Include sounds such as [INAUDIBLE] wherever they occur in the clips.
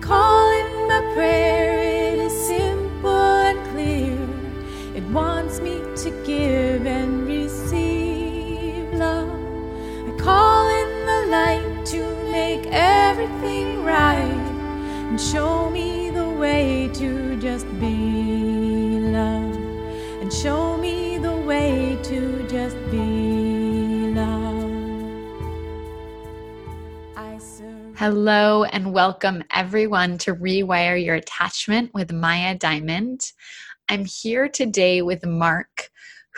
call in my prayer, it is simple and clear. It wants me to give and receive love. I call in the light to make everything right and show me the way to just be love. And show me the way to just be love. Hello and welcome everyone to Rewire Your Attachment with Maya Diamond. I'm here today with Mark,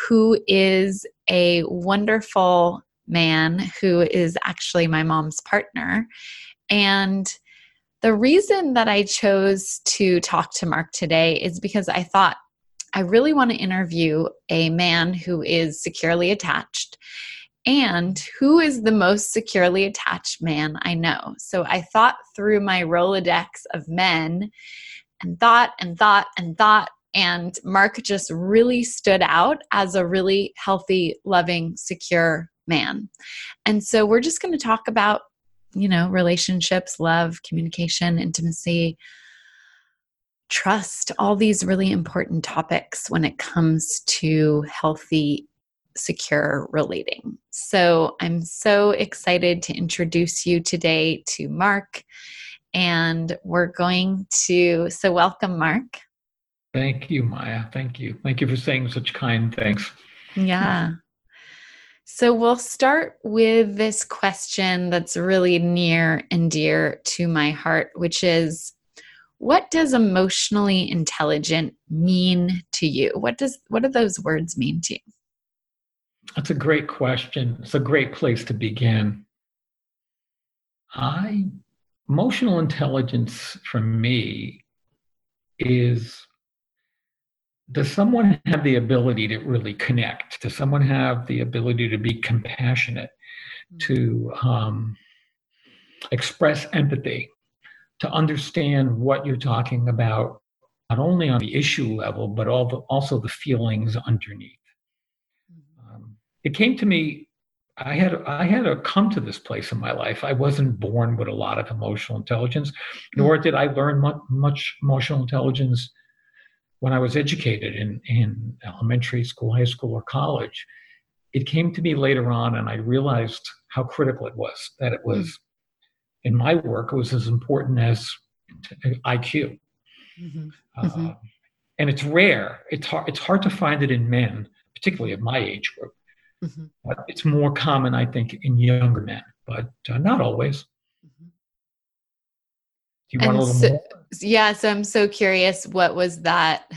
who is a wonderful man who is actually my mom's partner. And the reason that I chose to talk to Mark today is because I thought I really want to interview a man who is securely attached and who is the most securely attached man I know. So I thought through my Rolodex of men and thought and thought and thought. And Mark just really stood out as a really healthy, loving, secure man. And so we're just going to talk about, you know, relationships, love, communication, intimacy, trust, all these really important topics when it comes to healthy secure relating. So I'm so excited to introduce you today to Mark. And we're going to, so welcome, Mark. Thank you, Maya. Thank you. Thank you for saying such kind things. Yeah. So we'll start with this question that's really near and dear to my heart, which is what does emotionally intelligent mean to you? What does what do those words mean to you? That's a great question. It's a great place to begin. I emotional intelligence for me is does someone have the ability to really connect? Does someone have the ability to be compassionate, to um, express empathy, to understand what you're talking about, not only on the issue level, but the, also the feelings underneath? It came to me. I had I had to come to this place in my life. I wasn't born with a lot of emotional intelligence, nor did I learn much, much emotional intelligence when I was educated in, in elementary school, high school, or college. It came to me later on, and I realized how critical it was. That it was in my work, it was as important as IQ. Mm-hmm. Uh, Mhm. and it's rare. It's hard. It's hard to find it in men, particularly of my age group. Mhm. But it's more common, I think, in younger men, but uh, not always. Mhm. Do you want a little so- more? Yeah, so I'm so curious what was that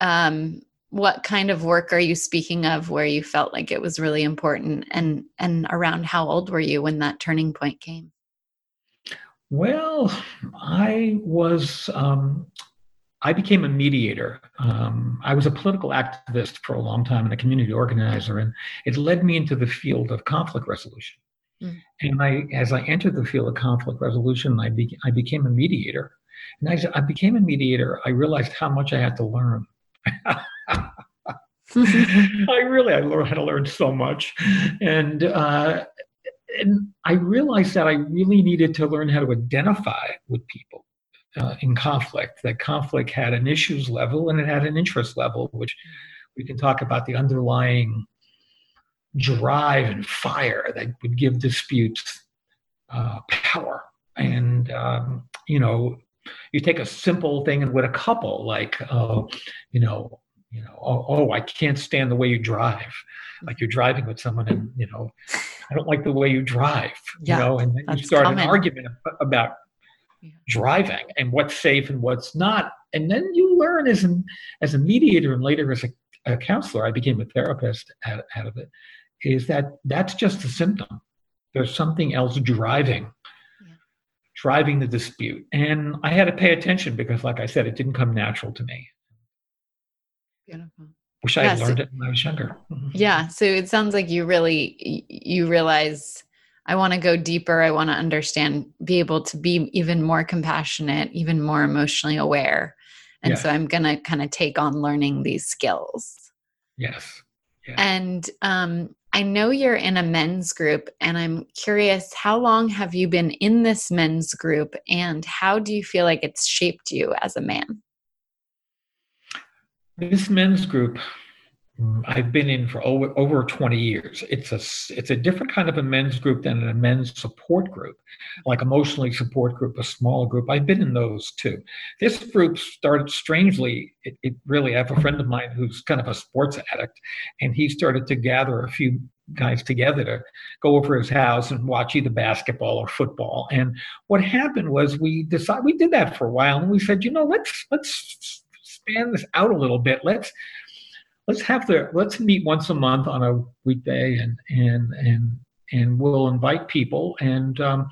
um what kind of work are you speaking of where you felt like it was really important and and around how old were you when that turning point came? Well, I was. Um, I became a mediator. Um, I was a political activist for a long time and a community organizer, and it led me into the field of conflict resolution. Mm. And I, as I entered the field of conflict resolution, I, be, I became a mediator. And as I became a mediator, I realized how much I had to learn. [LAUGHS] I really, I learned how to learn so much, and uh, and I realized that I really needed to learn how to identify with people uh, in conflict. That conflict had an issues level and it had an interest level, which we can talk about the underlying drive and fire that would give disputes uh, power. And um, you know, you take a simple thing and with a couple, like uh, you know, you know, oh, oh, I can't stand the way you drive. Like you're driving with someone, and you know, I don't like the way you drive. Yeah, you know, and then you start common. an argument about. Driving and what's safe and what's not, and then you learn as an as a mediator and later as a, a counselor. I became a therapist out, out of it. Is that that's just a symptom? There's something else driving driving the dispute. And I had to pay attention because, like I said, it didn't come natural to me. Beautiful. Wish I Yeah, had so- learned it when I was younger. Mhm. Yeah, so it sounds like you really you realize I want to go deeper. I want to understand, be able to be even more compassionate, even more emotionally aware. And so I'm going to kind of take on learning these skills. Yes. And um, I know you're in a men's group, and I'm curious how long have you been in this men's group, and how do you feel like it's shaped you as a man? This men's group I've been in for over, over 20 years. It's a it's a different kind of a men's group than a men's support group, like emotionally support group, a small group. I've been in those too. This group started strangely. It, it really. I have a friend of mine who's kind of a sports addict, and he started to gather a few guys together to go over his house and watch either basketball or football. And what happened was we decided we did that for a while, and we said, you know, let's let's span this out a little bit. Let's let's have the let's meet once a month on a weekday and and and and we'll invite people and um,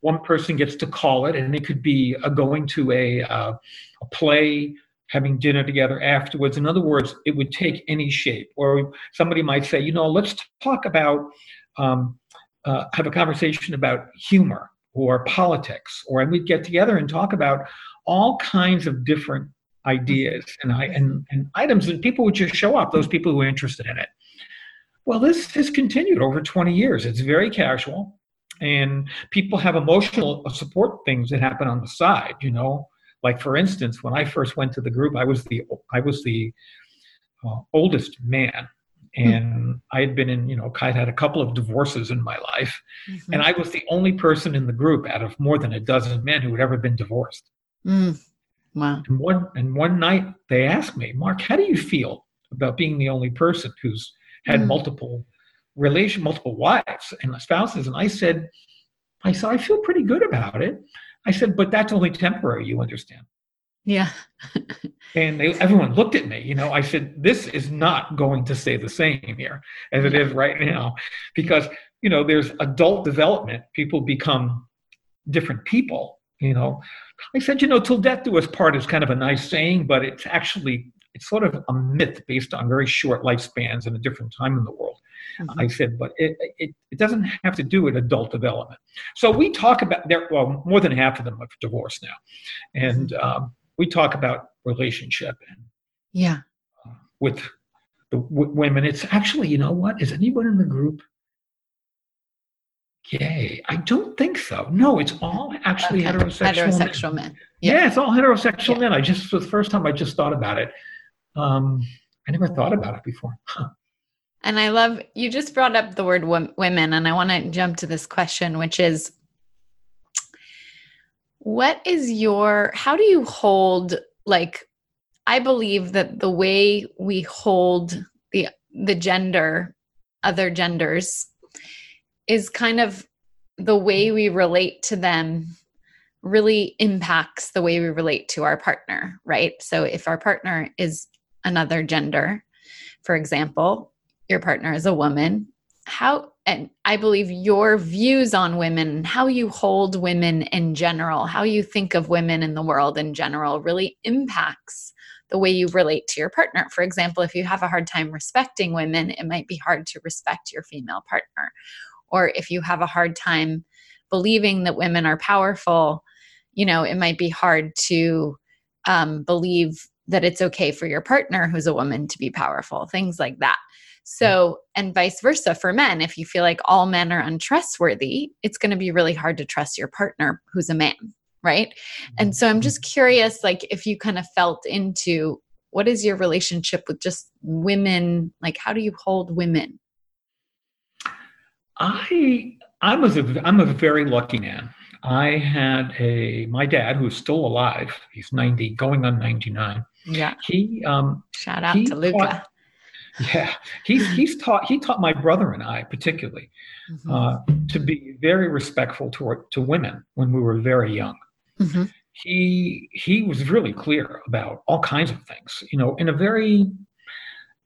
one person gets to call it and it could be a going to a uh, a play having dinner together afterwards. In other words it would take any shape. Or somebody might say you know let's talk about um, uh, have a conversation about humor or politics. Or and we'd get together and talk about all kinds of different ideas and, and, and items, and people would just show up, those people who are interested in it. Well, this has continued over 20 years. It's very casual, and people have emotional support things that happen on the side, you know. Like for instance, when I first went to the group, I was the I was the uh, oldest man, and mm-hmm. I had been in, you know, I had a couple of divorces in my life, mm-hmm. and I was the only person in the group out of more than a dozen men who had ever been divorced. Mm. Wow. And one and one night they asked me, Mark, how do you feel about being the only person who's had mm. multiple relation, multiple wives and spouses? And I said, I said, I feel pretty good about it. I said, but that's only temporary, you understand. Yeah. [LAUGHS] and they, everyone looked at me. You know, I said, this is not going to stay the same here as it is right now, because you know, there's adult development. People become different people. You know, I said, you know, till death do us part is kind of a nice saying, but it's actually it's sort of a myth based on very short lifespans and a different time in the world. Mm-hmm. I said, but it, it, it doesn't have to do with adult development. So we talk about there. Well, more than half of them are divorced now, and mm-hmm. um, we talk about relationship and yeah, uh, with the w- women. It's actually, you know what? Is anyone in the group gay? I don't think so. No, it's all actually okay. heterosexual. Heterosexual men. men. Yeah. yeah. it's all heterosexual yeah. men. I just for the first time I just thought about it. Um, I never thought about it before. Huh. And I love you just brought up the word women, and I want to jump to this question, which is what is your, how do you hold, like, I believe that the way we hold the, the gender, other genders, is kind of the way we relate to them really impacts the way we relate to our partner, right? So if our partner is another gender, for example, your partner is a woman, how and I believe your views on women, how you hold women in general, how you think of women in the world in general really impacts the way you relate to your partner. For example, if you have a hard time respecting women, it might be hard to respect your female partner or if you have a hard time believing that women are powerful you know it might be hard to um, believe that it's okay for your partner who's a woman to be powerful things like that. So and vice versa for men if you feel like all men are untrustworthy it's going to be really hard to trust your partner who's a man right? And so i'm mm-hmm. just curious like if you kind of felt into what is your relationship with just women? Like how do you hold women I I was a I'm a very lucky man. I had a my dad who's still alive. He's 90, going on 99. Yeah. He um shout out to Luca. Taught, yeah, he's he's taught he taught my brother and I particularly mm-hmm. uh, to be very respectful to to women when we were very young. Mm-hmm. He he was really clear about all kinds of things, you know, in a very,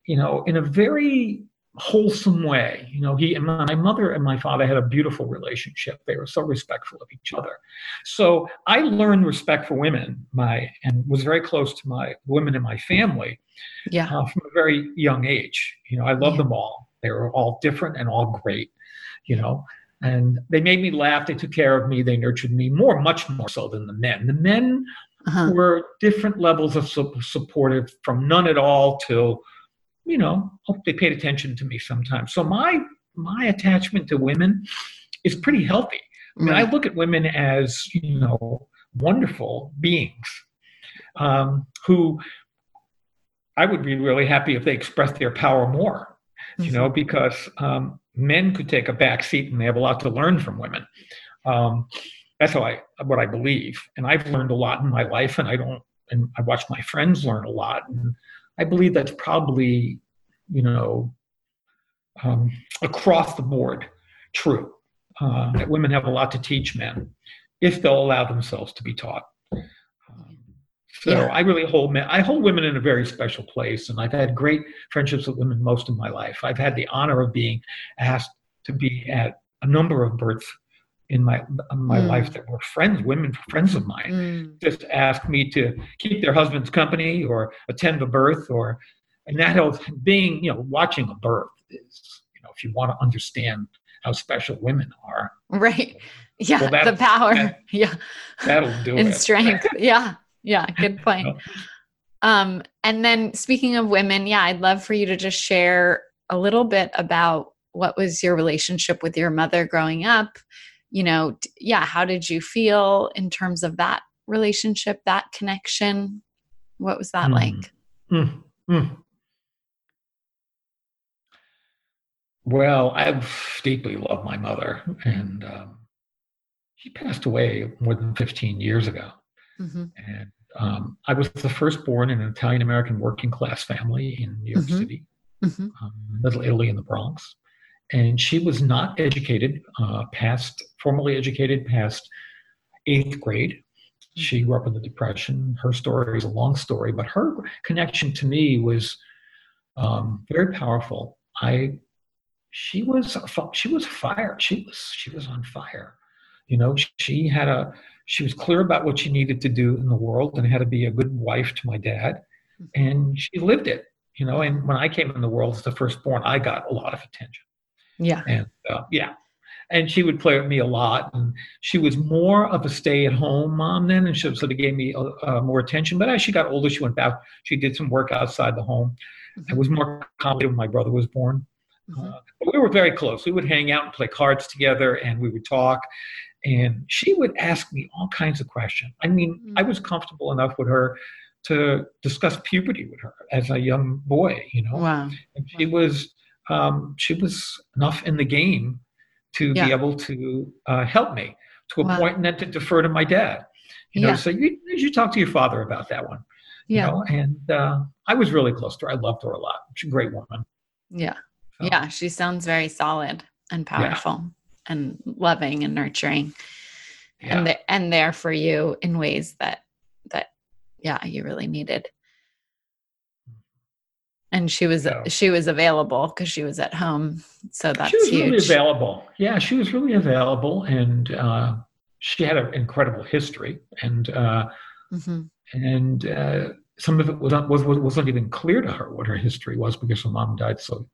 you know, in a very wholesome way. You know, he and my mother and my father had a beautiful relationship. They were so respectful of each other. So I learned respect for women, my and was very close to my women in my family. Yeah. Uh, from a very young age. You know, I love yeah. them all. They were all different and all great. You know, and they made me laugh. They took care of me. They nurtured me more, much more so than the men. The men uh-huh. were different levels of su- supportive, from none at all to you know, hope they paid attention to me sometimes. So my my attachment to women is pretty healthy. I mean, I look at women as you know wonderful beings um, who I would be really happy if they expressed their power more. You know, mm-hmm. because um, men could take a back seat and they have a lot to learn from women. Um, that's how I what I believe, and I've learned a lot in my life, and I don't, and I watch my friends learn a lot, and I believe that's probably, you know, um, across the board true. Uh, that women have a lot to teach men if they'll allow themselves to be taught. Um, so yeah. I really hold men. I hold women in a very special place, and I've had great friendships with women most of my life. I've had the honor of being asked to be at a number of births in my my mm. life that were friends, women friends of mine, mm. just asked me to keep their husband's company or attend a birth or, and that whole being you know watching a birth is you know if you want to understand how special women are, right? [LAUGHS] Yeah, well, the power. That, [LAUGHS] yeah, that'll do it and it. strength. [LAUGHS] yeah, yeah, good point. Um, and then speaking of women, yeah, I'd love for you to just share a little bit about what was your relationship with your mother growing up you know yeah how did you feel in terms of that relationship that connection what was that mm. like mm. Mm. well i've deeply loved my mother and um, she passed away more than 15 years ago mm-hmm. and um, i was the firstborn in an italian american working class family in new york mm-hmm. city mm-hmm. Um, Little Italy in the bronx and she was not educated uh, past formally educated past eighth grade. She grew up in the depression. Her story is a long story but her connection to me was um, very powerful. I she was she was fire. She was she was on fire. You know she had a she was clear about what she needed to do in the world and had to be a good wife to my dad and she lived it. You know and when i came in the world as the firstborn i got a lot of attention yeah. And uh, yeah. And she would play with me a lot. And she was more of a stay at home mom then. And she sort of gave me uh, uh, more attention. But as she got older, she went back. She did some work outside the home. Mm-hmm. Was more complicated when my brother was born. Mm-hmm. Uh, but we were very close. We would hang out and play cards together and we would talk. And she would ask me all kinds of questions. I mean, mm-hmm. I was comfortable enough with her to discuss puberty with her as a young boy, you know. Wow. And she was um, she was enough in the game to yeah. be able to uh, help me to a wow. point and then to defer to my dad. You know, yeah. so you, you should talk to your father about that one. Yeah. You know, and uh, I was really close to her. I loved her a lot. She's a great woman. Yeah. So. Yeah. She sounds very solid and powerful yeah. and loving and nurturing yeah. and, the, and there for you in ways that, that, yeah, you really needed and she was so, she was available because she was at home so that's she was huge. really available yeah she was really available and uh, she had an incredible history and uh, mm-hmm. and uh, some of it was not was, was not even clear to her what her history was because her mom died so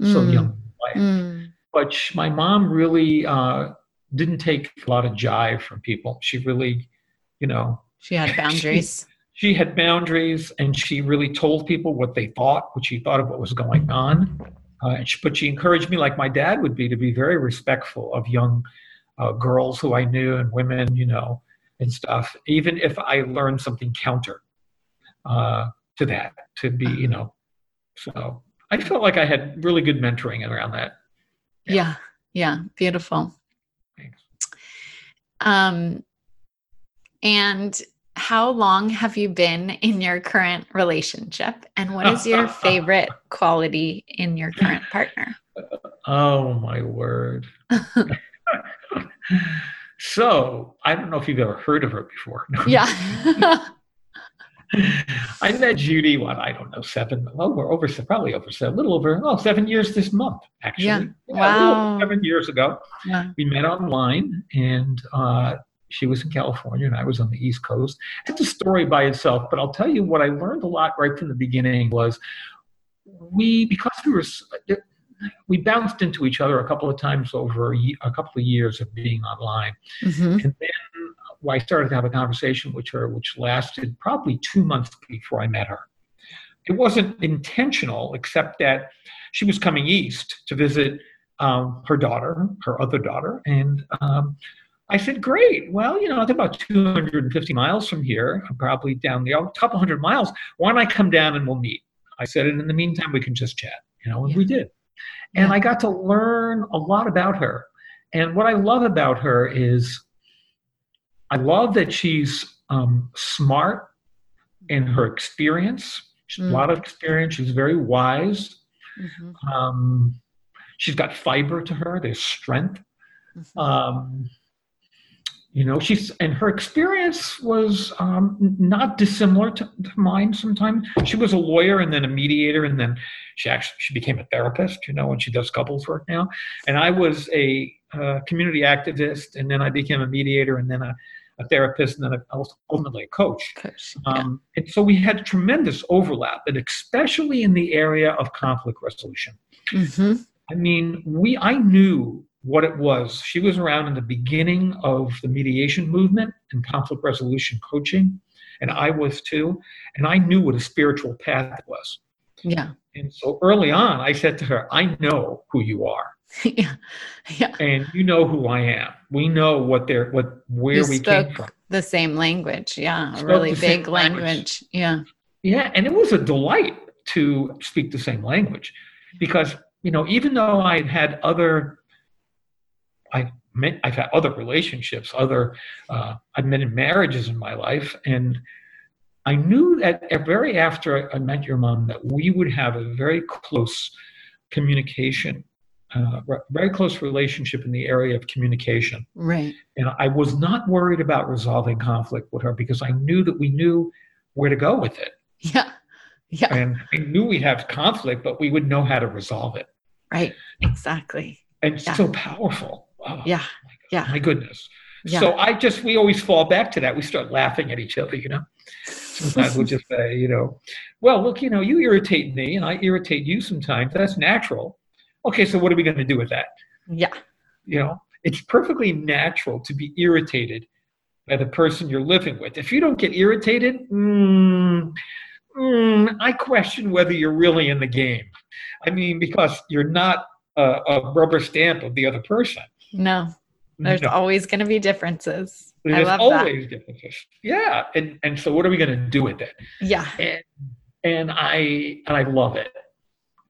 mm. so young mm. but she, my mom really uh, didn't take a lot of jive from people she really you know she had [LAUGHS] boundaries she had boundaries and she really told people what they thought, what she thought of what was going on. Uh, she, but she encouraged me, like my dad would be, to be very respectful of young uh, girls who I knew and women, you know, and stuff, even if I learned something counter uh, to that, to be, you know. So I felt like I had really good mentoring around that. Yeah, yeah, yeah beautiful. Thanks. Um, and how long have you been in your current relationship and what is your [LAUGHS] favorite quality in your current partner oh my word so i don't know if you've ever heard of her before yeah [LAUGHS] I met Judy, what, I don't know, seven, over, over, probably over seven, a little over, oh, seven years this month, actually. Yeah. yeah wow. Seven years ago. Yeah. We met online and uh, she was in California and I was on the East Coast. It's a story by itself, but I'll tell you what I learned a lot right from the beginning was we, because we were, we bounced into each other a couple of times over a, a couple of years of being online. Mm-hmm. And then well, I started to have a conversation with her, which lasted probably two months before I met her. it wasn't intentional, except that she was coming east to visit um, her daughter, her other daughter, and um, I said, "Great. Well, you know, it's about 250 miles from here, probably down the a couple hundred miles. Why don't I come down and we'll meet?" I said, "And in the meantime, we can just chat." You know, and yeah. we did. And I got to learn a lot about her. And what I love about her is, I love that she's um, smart in her experience. She's mm. a lot of experience. She's very wise. Mm-hmm. Um, she's got fiber to her. There's strength. Mm-hmm. Um, you know, she's and her experience was um, not dissimilar to, to, mine. Sometimes she was a lawyer and then a mediator, and then she actually she became a therapist. You know, and she does couples work now. And I was a uh, community activist, and then I became a mediator, and then a a therapist and then a, ultimately a coach. coach yeah. um, and so we had tremendous overlap, and especially in the area of conflict resolution. Mm-hmm. I mean, we I knew what it was. She was around in the beginning of the mediation movement and conflict resolution coaching, and I was too. And I knew what a spiritual path was. Yeah. And so early on, I said to her, I know who you are. [LAUGHS] yeah. Yeah. And you know who I am. We know what they're what where you we came from. The same language. Yeah. A really big language. language. Yeah. Yeah. And it was a delight to speak the same language because, you know, even though I had other I met, I've had other relationships, other uh, I've been in marriages in my life, and I knew that very after I met your mom that we would have a very close communication uh, very close relationship in the area of communication. Right. And I was not worried about resolving conflict with her because I knew that we knew where to go with it. Yeah. Yeah. And I knew we'd have conflict, but we would know how to resolve it. Right. Exactly. And yeah. so powerful. Oh, yeah. My yeah. My goodness. Yeah. So I just, we always fall back to that. We start laughing at each other, you know? Sometimes we'll just say, you know, well, look, you know, you irritate me and I irritate you sometimes. That's natural okay, so what are we going to do with that? Yeah. You know, it's perfectly natural to be irritated by the person you're living with. If you don't get irritated, mm, mm, I question whether you're really in the game. I mean, because you're not a, a rubber stamp of the other person. No, there's no. always going to be differences. There's I love always that. differences. Yeah, and and so what are we going to do with it? Yeah, and, and I and I love it.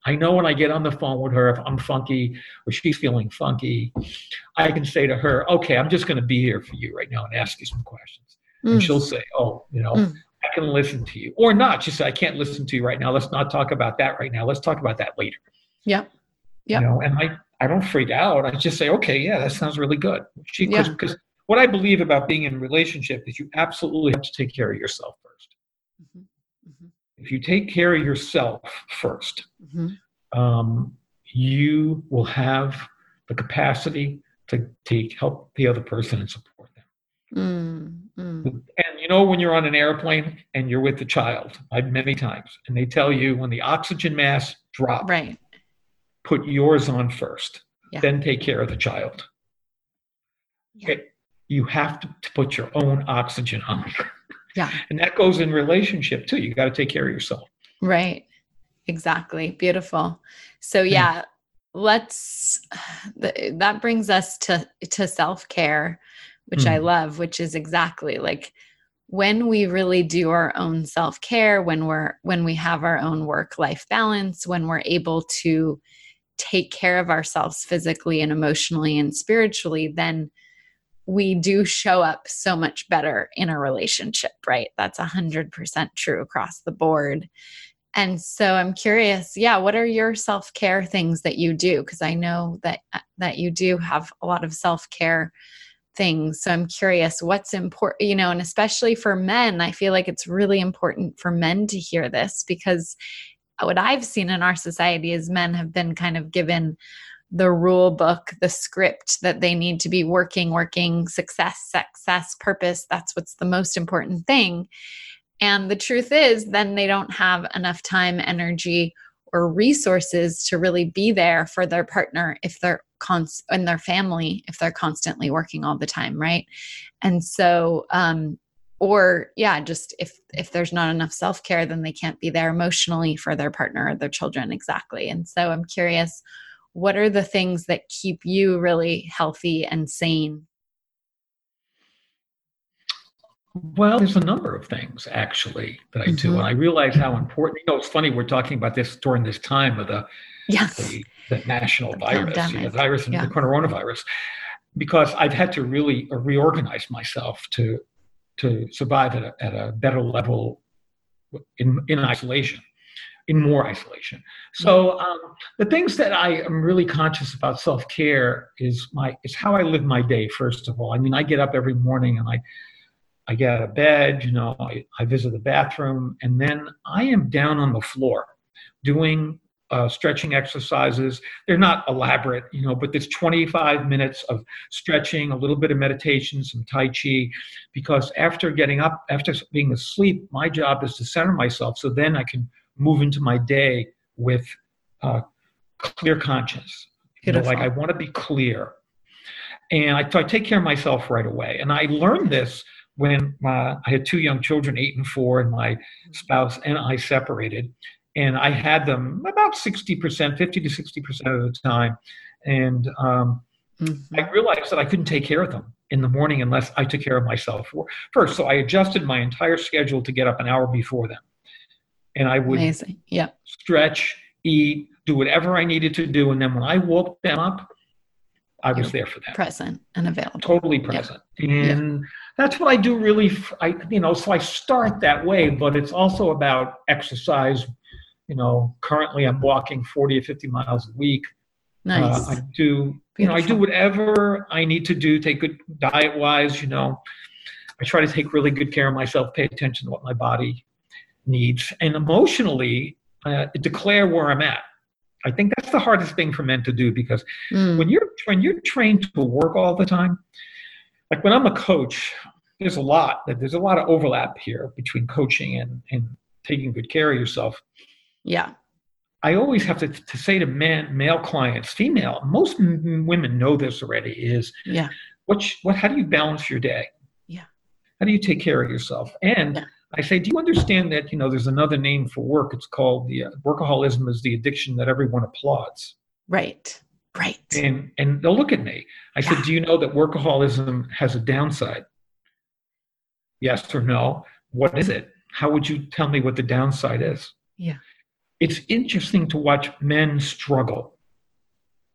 I know when I get on the phone with her, if I'm funky or she's feeling funky, I can say to her, okay, I'm just going to be here for you right now and ask you some questions. Mm. And she'll say, oh, you know, mm. I can listen to you. Or not. She said, I can't listen to you right now. Let's not talk about that right now. Let's talk about that later. Yeah. Yeah. You know, and I, I don't freak out. I just say, okay, yeah, that sounds really good. She, yeah. Because what I believe about being in a relationship is you absolutely have to take care of yourself 1st mm-hmm if you take care of yourself 1st mm-hmm. um, you will have the capacity to take help the other person and support them. Mm-hmm. And you know when you're on an airplane and you're with the child, I've many times, and they tell you when the oxygen mask drops, right, put yours on first, yeah. then take care of the child. Yeah. Okay. You have to, to put your own oxygen on. Yeah. [LAUGHS] And that goes in relationship too. You got to take care of yourself. Right. Exactly. Beautiful. So yeah, let's that brings us to to self-care, which mm. I love, which is exactly like when we really do our own self-care, when we're when we have our own work-life balance, when we're able to take care of ourselves physically and emotionally and spiritually, then we do show up so much better in a relationship, right? That's 100% true across the board. And so I'm curious, yeah, what are your self-care things that you do because I know that uh, that you do have a lot of self-care things. So I'm curious what's important, you know, and especially for men, I feel like it's really important for men to hear this because what I've seen in our society is men have been kind of given the rule book, the script that they need to be working, working, success, success, purpose. That's what's the most important thing. And the truth is, then they don't have enough time, energy, or resources to really be there for their partner if they're const and their family if they're constantly working all the time, right? And so, um, or yeah just if if there's not enough self-care then they can't be there emotionally for their partner or their children exactly and so i'm curious what are the things that keep you really healthy and sane well there's a number of things actually that i do mm-hmm. and i realize how important you know it's funny we're talking about this during this time of the yes. the, the national the virus you know, the virus and yeah. the coronavirus because i've had to really reorganize myself to to survive at a, at a better level in, in isolation, in more isolation. So um, the things that I am really conscious about self care is my is how I live my day. First of all, I mean, I get up every morning and I I get out of bed. You know, I, I visit the bathroom, and then I am down on the floor doing uh, stretching exercises. They're not elaborate, you know, but there's 25 minutes of stretching, a little bit of meditation, some Tai Chi, because after getting up, after being asleep, my job is to center myself so then I can move into my day with uh, clear conscience. You know, like I want to be clear. And I, so I take care of myself right away. And I learned this when uh, I had two young children, eight and four, and my spouse and I separated and I had them about 60%, 50 to 60% of the time. And um, mm-hmm. I realized that I couldn't take care of them in the morning unless I took care of myself first. So I adjusted my entire schedule to get up an hour before them. And I would Amazing. Yeah. stretch, eat, do whatever I needed to do. And then when I woke them up, I was there for them. Present and available. Totally present. And that's what I do really. I, you know, so I start that way, but it's also about exercise, you know, currently I'm walking 40 or 50 miles a week. Nice. Uh, I do, Beautiful. you know, I do whatever I need to do, take good diet wise, you know. I try to take really good care of myself, pay attention to what my body needs, and emotionally uh, declare where I'm at. I think that's the hardest thing for men to do because mm. when you're when you're trained to work all the time, like when I'm a coach, there's a lot that there's a lot of overlap here between coaching and and taking good care of yourself. Yeah. I always have to, to say to men, male clients, female, most m- women know this already is yeah. What, what, how do you balance your day? Yeah. How do you take care of yourself? And yeah. I say, do you understand that, you know, there's another name for work. It's called the uh, workaholism is the addiction that everyone applauds. Right. Right. And, and they'll look at me. I yeah. said, do you know that workaholism has a downside? Yes or no. What is it? How would you tell me what the downside is? Yeah it's interesting to watch men struggle.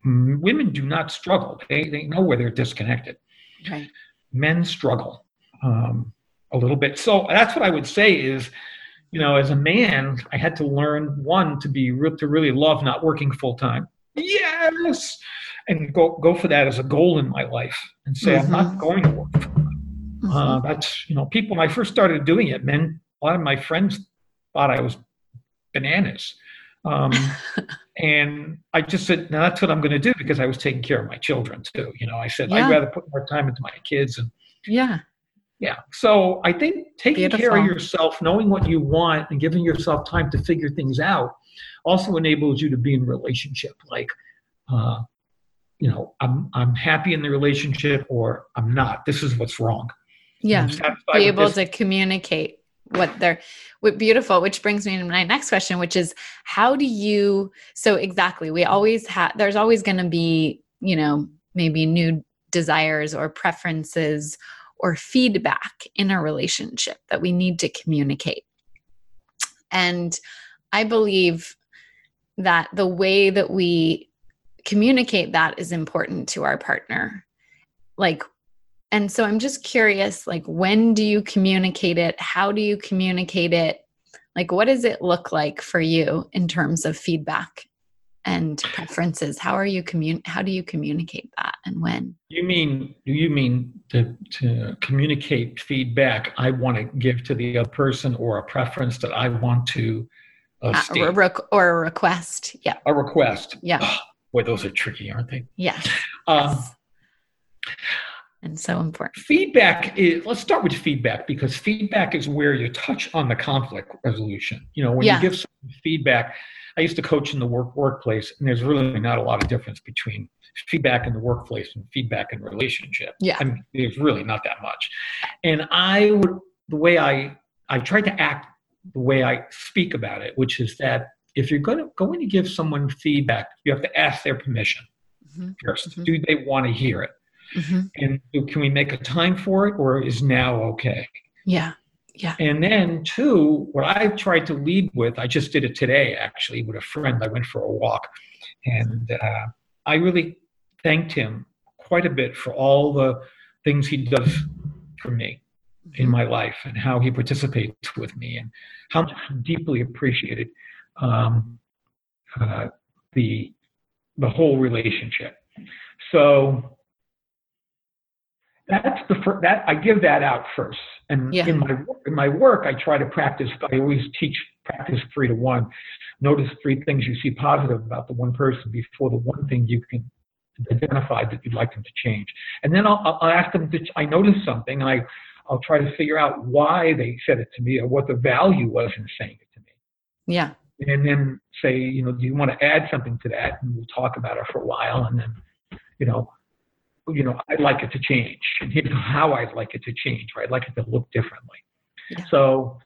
Women do not struggle. They, they know where they're disconnected. Right. Men struggle um, a little bit. So that's what I would say is, you know, as a man, I had to learn one to be to really love not working full time. Yes, and go go for that as a goal in my life, and say mm-hmm. I'm not mm-hmm. going to work. Mm-hmm. Uh, that's you know, people when I first started doing it, men, a lot of my friends thought I was bananas. Um, [LAUGHS] and I just said, now that's what I'm going to do because I was taking care of my children too. You know, I said, yeah. I'd rather put more time into my kids. And yeah. Yeah. So I think taking Beautiful. care of yourself, knowing what you want and giving yourself time to figure things out also enables you to be in relationship. Like, uh, you know, I'm, I'm happy in the relationship or I'm not. This is what's wrong. Yeah. Be able to communicate what they're what beautiful which brings me to my next question which is how do you so exactly we always have there's always going to be you know maybe new desires or preferences or feedback in a relationship that we need to communicate. And i believe that the way that we communicate that is important to our partner. Like and so I'm just curious like when do you communicate it? How do you communicate it? Like what does it look like for you in terms of feedback and preferences? How are you commun how do you communicate that and when? You mean do you mean to to communicate feedback I want to give to the other person or a preference that I want to uh, uh, or, a or, a request. Yeah. A request. Yeah. Oh, boy, those are tricky, aren't they? Yes. Um, yes and so important. Feedback is, let's start with feedback because feedback is where you touch on the conflict resolution. You know, when yeah. you give feedback, I used to coach in the work workplace, and there's really not a lot of difference between feedback in the workplace and feedback in relationship. Yeah. I mean, there's really not that much. And I would the way I I try to act the way I speak about it, which is that if you're going to give someone feedback, you have to ask their permission mm-hmm. 1st mm-hmm. Do they want to hear it? Mm-hmm. And can we make a time for it, or is now okay? Yeah. Yeah. And then, two, what I tried to lead with, I just did it today actually with a friend. I went for a walk and uh, I really thanked him quite a bit for all the things he does for me in mm-hmm. my life and how he participates with me and how deeply appreciated um, uh, the the whole relationship. So that's the first, that I give that out first. And yeah. in my in my work, I try to practice. I always teach practice three to one. Notice three things you see positive about the one person before the one thing you can identify that you'd like them to change. And then I'll, I'll ask them to. I noticed something, and I I'll try to figure out why they said it to me or what the value was in saying it to me. Yeah. And then say, you know, do you want to add something to that? And we'll talk about it for a while, and then, you know, you know, I'd like it to change. And here's how I'd like it to change, right? I'd like it to look differently. Yeah. So,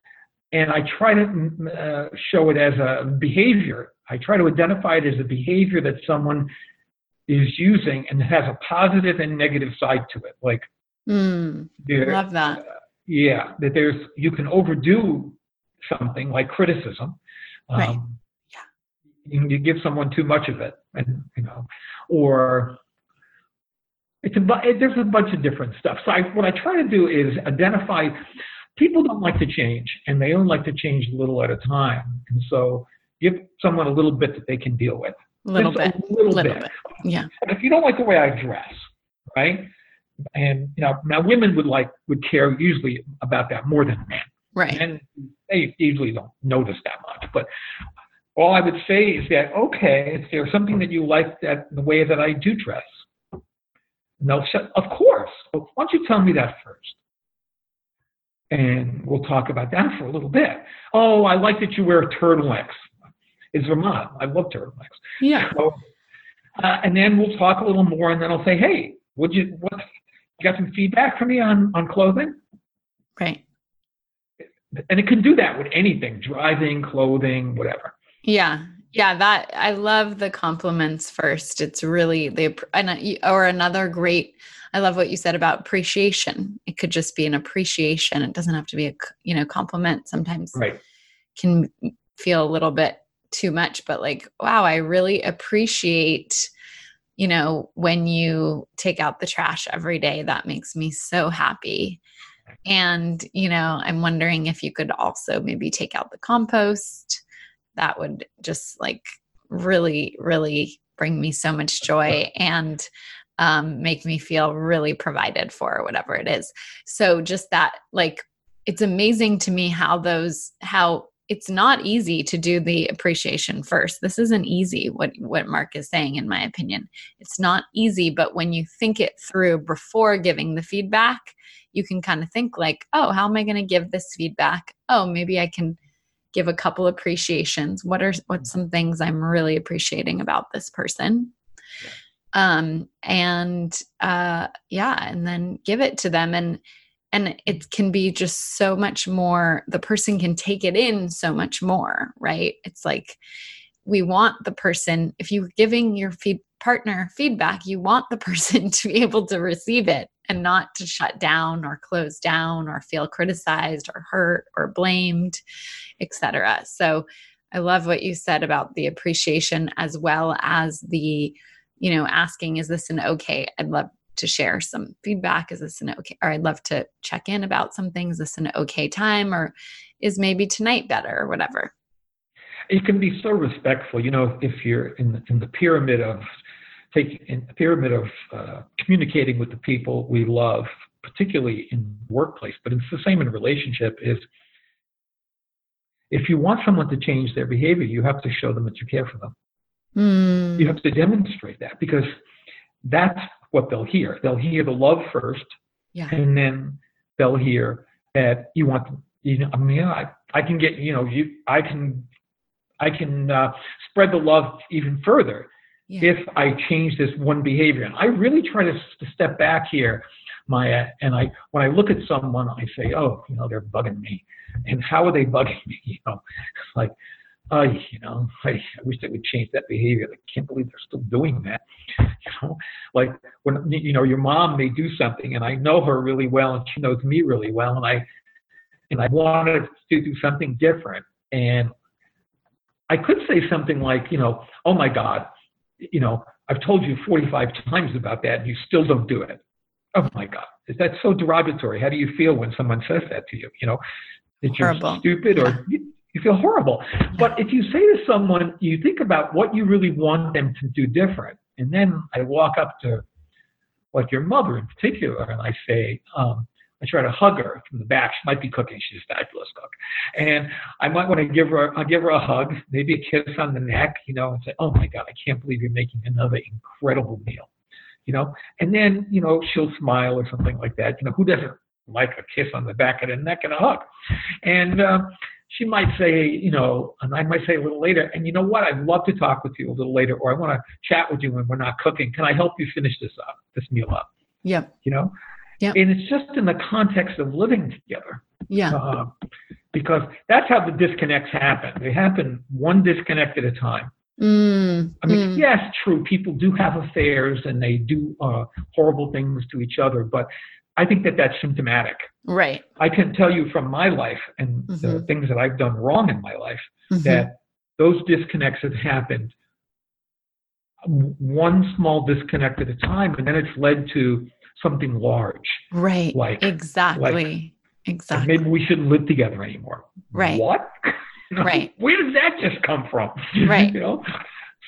and I try to mm, uh, show it as a behavior. I try to identify it as a behavior that someone is using and it has a positive and negative side to it. Like, mm, love that. Uh, yeah, that there's you can overdo something like criticism. Um, right. Yeah. You, you give someone too much of it, and you know, or it's a, there's a bunch of different stuff. So I, what I try to do is identify. People don't like to change, and they only like to change a little at a time. And so give someone a little bit that they can deal with. A little bit. A little, little bit. bit. Yeah. And if you don't like the way I dress, right? And you know, now women would like would care usually about that more than men. Right. And they usually don't notice that much. But all I would say is that okay, is there something that you like that the way that I do dress? And Of course. Why don't you tell me that first? And we'll talk about that for a little bit. Oh, I like that you wear turtlenecks. It's Vermont. I love turtlenecks. Yeah. So, uh, and then we'll talk a little more, and then I'll say, "Hey, would you what? You got some feedback for me on on clothing?" Right. And it can do that with anything: driving, clothing, whatever. Yeah, yeah, that I love the compliments first. It's really the or another great. I love what you said about appreciation. It could just be an appreciation. It doesn't have to be a you know compliment. Sometimes right. can feel a little bit too much, but like, wow, I really appreciate you know when you take out the trash every day. That makes me so happy. And you know, I'm wondering if you could also maybe take out the compost that would just like really, really bring me so much joy and um, make me feel really provided for, whatever it is. So just that, like, it's amazing to me how those, how it's not easy to do the appreciation first. This isn't easy, what, what Mark is saying, in my opinion. It's not easy, but when you think it through before giving the feedback, you can kind of think like, oh, how am I going to give this feedback? Oh, maybe I can give a couple appreciations. What are what's some things i'm really appreciating about this person? Um and uh yeah and then give it to them. And and it can be just so much more the person can take it in so much more right? It's like we want the person if you're giving your feed, partner feedback you want the [LAUGHS] person to be able to receive it and not to shut down or close down or feel criticized or hurt or blamed etc so i love what you said about the appreciation as well as the you know asking is this an okay? I'd love to share some feedback. Is this an okay? Or i'd love to check in about some things. Is this an okay time? Or is maybe tonight better or whatever? It can be so respectful. You know if you're in the, in the pyramid of take in a pyramid of uh, communicating with the people we love, particularly in workplace, but it's the same in relationship. Is if you want someone to change their behavior, you have to show them that you care for them. Mm. You have to demonstrate that because that's what they'll hear. They'll hear the love first, yeah. and then they'll hear that you want. You know, I mean, I, I can get you know, you I can I can uh, spread the love even further if I change this one behavior. And I really try to, to step back here Maya. And I, when I look at someone, I say, oh, you know, they're bugging me. And how are they bugging me? [LAUGHS] You know, like, uh, you know, I, I wish they would change that behavior. I can't believe they're still doing that. [LAUGHS] You know, like when you know your mom may do something, and I know her really well, and she knows me really well, and I and I wanted to do something different, and I could say something like, you know, oh my God, you know, I've told you 45 times about that, and you still don't do it. Oh my God, is that so derogatory? How do you feel when someone says that to you? You know, that you're stupid or you, you feel horrible. But if you say to someone, you think about what you really want them to do different, and then I walk up to like your mother in particular, and I say, um, I try to hug her from the back. She might be cooking. She's a fabulous cook. And I might want to give her, I'll give her a hug, maybe a kiss on the neck, you know, and say, oh my God, I can't believe you're making another incredible meal, you know. And then, you know, she'll smile or something like that. You know, who doesn't like a kiss on the back of the neck and a hug? And uh, she might say, you know, and I might say a little later, and you know what? I'd love to talk with you a little later, or I want to chat with you when we're not cooking. Can I help you finish this up, this meal up? Yep. You know, Yep. and it's just in the context of living together, Yeah. uh, because that's how the disconnects happen. They happen one disconnect at a time. Mm, I mean, mm. yes, true. People do have affairs and they do uh, horrible things to each other, but I think that that's symptomatic. Right. I can tell you from my life and the Mhm. things that I've done wrong in my life Mhm. that those disconnects have happened one small disconnect at a time, and then it's led to something large. Right. like- exactly. Like exactly. maybe we shouldn't live together anymore. Right. What? You [LAUGHS] know, Right. Where did that just come from? [LAUGHS] Right. You know.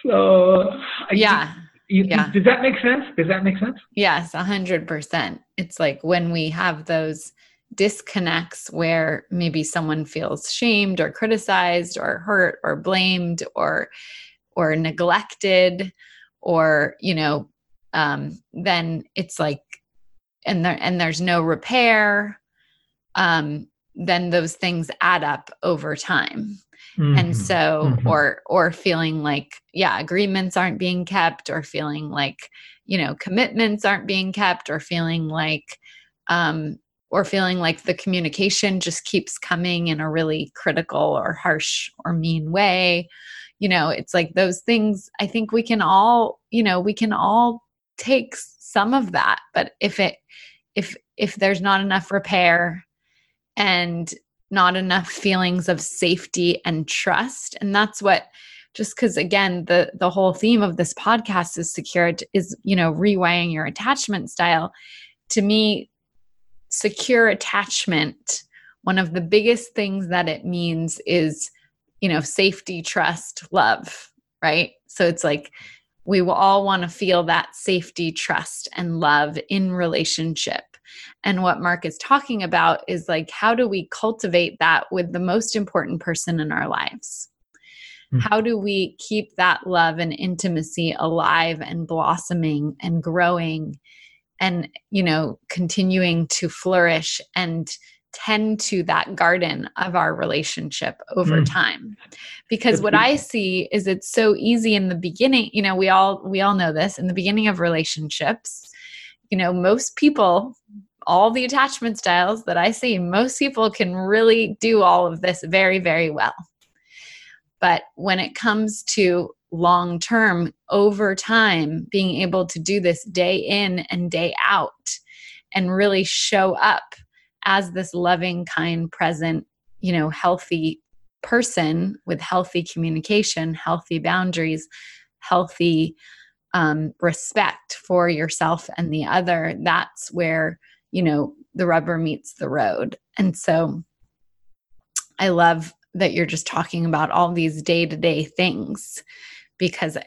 So. I- yeah. you- yeah. Does that make sense? Does that make sense? Yes, a hundred percent. It's like when we have those disconnects where maybe someone feels shamed or criticized or hurt or blamed or or neglected or you know um then it's like and there and there's no repair um then those things add up over time and Mhm. so Mhm. or or feeling like yeah agreements aren't being kept or feeling like you know commitments aren't being kept or feeling like um or feeling like the communication just keeps coming in a really critical or harsh or mean way you know it's like those things i think we can all you know we can all take s- some of that but if it if if there's not enough repair and not enough feelings of safety and trust and that's what just because again the the whole theme of this podcast is secured is you know rewiring your attachment style. To me secure attachment one of the biggest things that it means is you know safety trust love right? So it's like we will all want to feel that safety trust and love in relationship and what mark is talking about is like how do we cultivate that with the most important person in our lives Hmm. how do we keep that love and intimacy alive and blossoming and growing and you know continuing to flourish and tend to that garden of our relationship over Mm. time. Because what i see is it's so easy in the beginning you know we all we all know this in the beginning of relationships you know most people all the attachment styles that i see most people can really do all of this very very well. But when it comes to long term, over time, being able to do this day in and day out and really show up as this loving, kind, present, you know, healthy person with healthy communication, healthy boundaries, healthy um, respect for yourself and the other, that's where, you know, the rubber meets the road. And so I love that you're just talking about all these day-to-day things because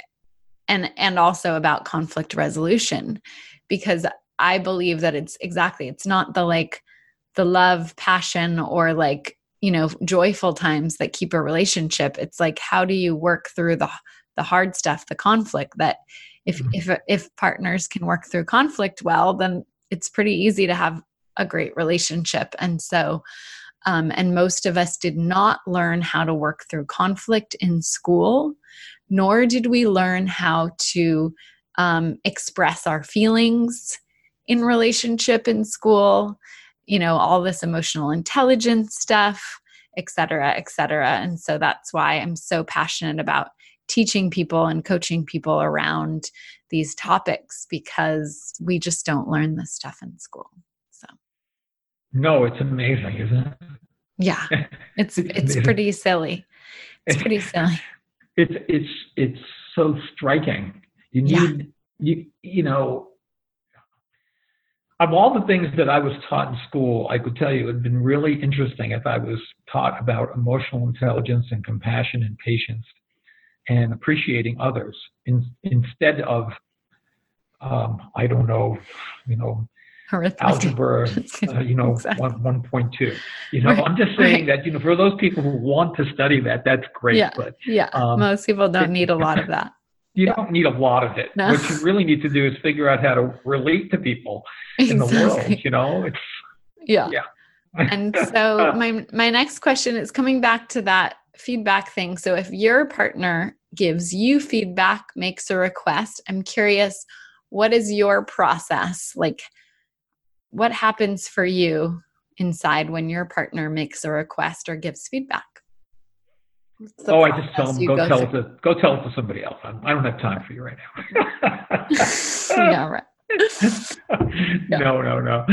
and and also about conflict resolution because I believe that it's exactly it's not the like the love, passion or like, you know, joyful times that keep a relationship. It's like how do you work through the the hard stuff, the conflict that if Mhm. if if partners can work through conflict well, then it's pretty easy to have a great relationship. And so um, and most of us did not learn how to work through conflict in school, nor did we learn how to um, express our feelings in relationship in school, you know, all this emotional intelligence stuff, et cetera, et cetera. And so that's why I'm so passionate about teaching people and coaching people around these topics because we just don't learn this stuff in school. So No, it's amazing, isn't it? Yeah. [LAUGHS] It's it's, pretty silly. It's pretty [LAUGHS] silly. It's it's it's so striking. You need yeah. you you know of all the things that I was taught in school, I could tell you it would have been really interesting if I was taught about emotional intelligence and compassion and patience and appreciating others in, instead of, um, I don't know, you know, algebra, [LAUGHS] uh, you know, exactly. one, 1.2. You know, right. I'm just saying right. that, you know, for those people who want to study that, that's great. Yeah. But yeah, um, most people don't need a lot of that. You yeah. don't need a lot of it. No. What you really need to do is figure out how to relate to people exactly. in the world. You know, it's yeah. Yeah. and [LAUGHS] so my my next question is coming back to that feedback thing. So if your partner gives you feedback, makes a request, I'm curious, what is your process? Like, what happens for you inside when your partner makes a request or gives feedback? Oh, I just tell them go, go tell it to go tell it to somebody else. I'm, I do not have time for you right now. [LAUGHS] yeah, right. [LAUGHS] no, no, no.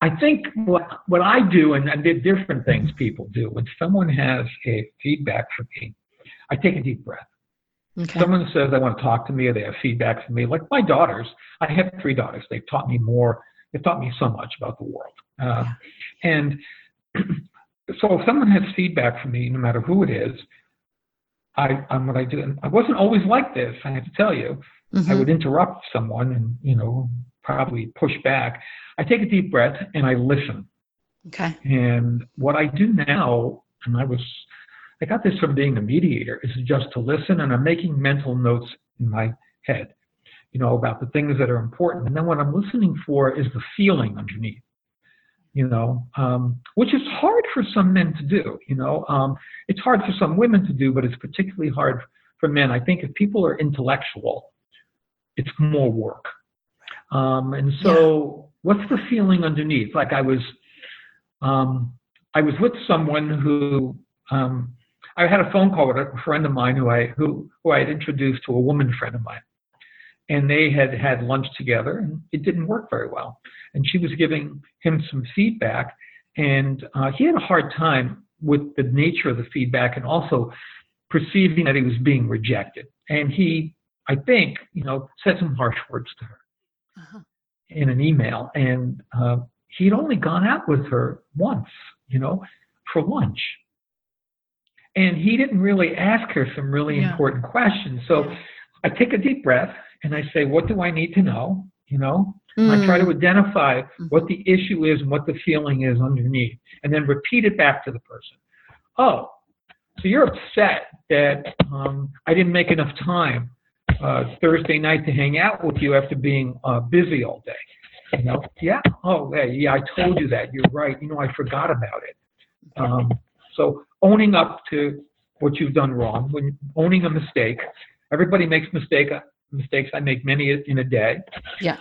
I think what what I do, and, and the different things people do, when someone has a feedback for me, I take a deep breath. Okay. Someone says they want to talk to me, or they have feedback for me. Like my daughters, I have three daughters. They've taught me more. They've taught me so much about the world. Uh, and [CLEARS THROAT] so if someone has feedback for me, no matter who it is, I, I'm what I do. And I wasn't always like this. I have to tell you. Mm-hmm. I would interrupt someone and you know probably push back. I take a deep breath and I listen. Okay. And what I do now, and I was, I got this from being a mediator, is just to listen and I'm making mental notes in my head, you know, about the things that are important. And then what I'm listening for is the feeling underneath, you know, um, which is hard for some men to do, you know. Um, it's hard for some women to do, but it's particularly hard for men. I think if people are intellectual, it's more work. Um, and so, what's the feeling underneath? Like I was, um, I was with someone who um, I had a phone call with a friend of mine who I who who I had introduced to a woman friend of mine, and they had had lunch together, and it didn't work very well. And she was giving him some feedback, and uh, he had a hard time with the nature of the feedback, and also perceiving that he was being rejected. And he, I think, you know, said some harsh words to her uh-huh. in an email, and uh, he'd only gone out with her once, you know, for lunch. And he didn't really ask her some really yeah. important questions. So yeah. I take a deep breath and I say, What do I need to know? You know, mm. I try to mm. identify mm-hmm. what the issue is and what the feeling is underneath, and then repeat it back to the person. Oh, so you're upset that um, I didn't make enough time uh, Thursday night to hang out with you after being uh, busy all day. You know, yeah, oh, yeah, yeah, I told you that. You're right. You know, I forgot about it. Um, so owning up to what you've done wrong, when owning a mistake, everybody makes mistake mistakes. I make many in a day. Yeah.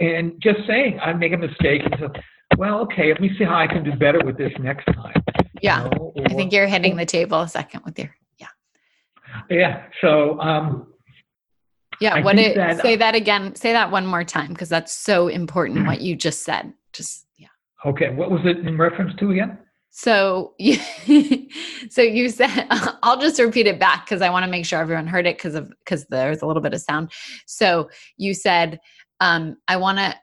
And just saying, I make a mistake. And so, well, okay, let me see how I can do better with this next time. Yeah. You know, or, I think you're hitting the table a second with your, yeah. Yeah. So, um, yeah, I what it that, say that again. Say that one more time because that's so important what you just said. Just yeah. Okay, what was it in reference to again? So [LAUGHS] you, so you said [LAUGHS] I'll just repeat it back because I want to make sure everyone heard it because of because there's a little bit of sound. So you said um, I want to,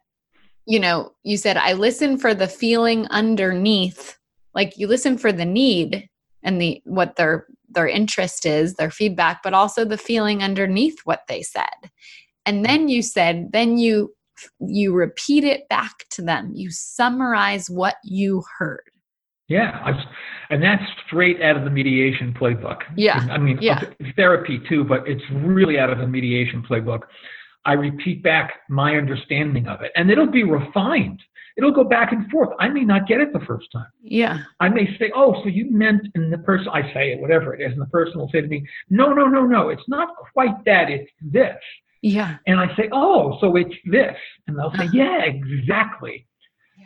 you know, you said I listen for the feeling underneath, like you listen for the need and the what their their interest is, their feedback, but also the feeling underneath what they said. And then you said, then you you repeat it back to them. You summarize what you heard. Yeah, and that's straight out of the mediation playbook. Yeah, I mean, yeah. therapy too, but it's really out of the mediation playbook. I repeat back my understanding of it, and it'll be refined it'll go back and forth. I may not get it the first time. Yeah. I may say, oh, so you meant, and the person, I say it, whatever it is, and the person will say to me, no, no, no, no, it's not quite that, it's this. Yeah. And I say, oh, so it's this. And they'll say, Uh-huh. yeah, exactly.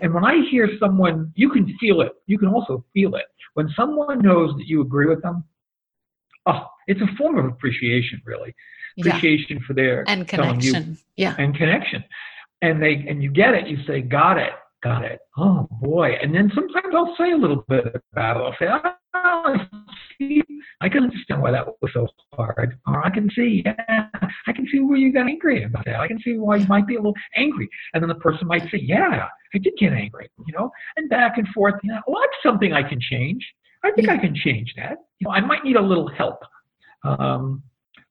And when I hear someone, you can feel it. You can also feel it. When someone knows that you agree with them, oh, it's a form of appreciation, really. Yeah. Appreciation for their And telling you- connection. Yeah. and connection. And they and you get it, you say, got it, got it. Oh boy. And then sometimes I'll say a little bit about it. I'll say, I can understand why that was so hard. Or I can see, yeah, I can see where you got angry about that. I can see why you might be a little angry. And then the person might say, yeah, I did get angry, you know, and back and forth. You know, well, that's something I can change. I think I can change that. You know, I might need a little help. Um,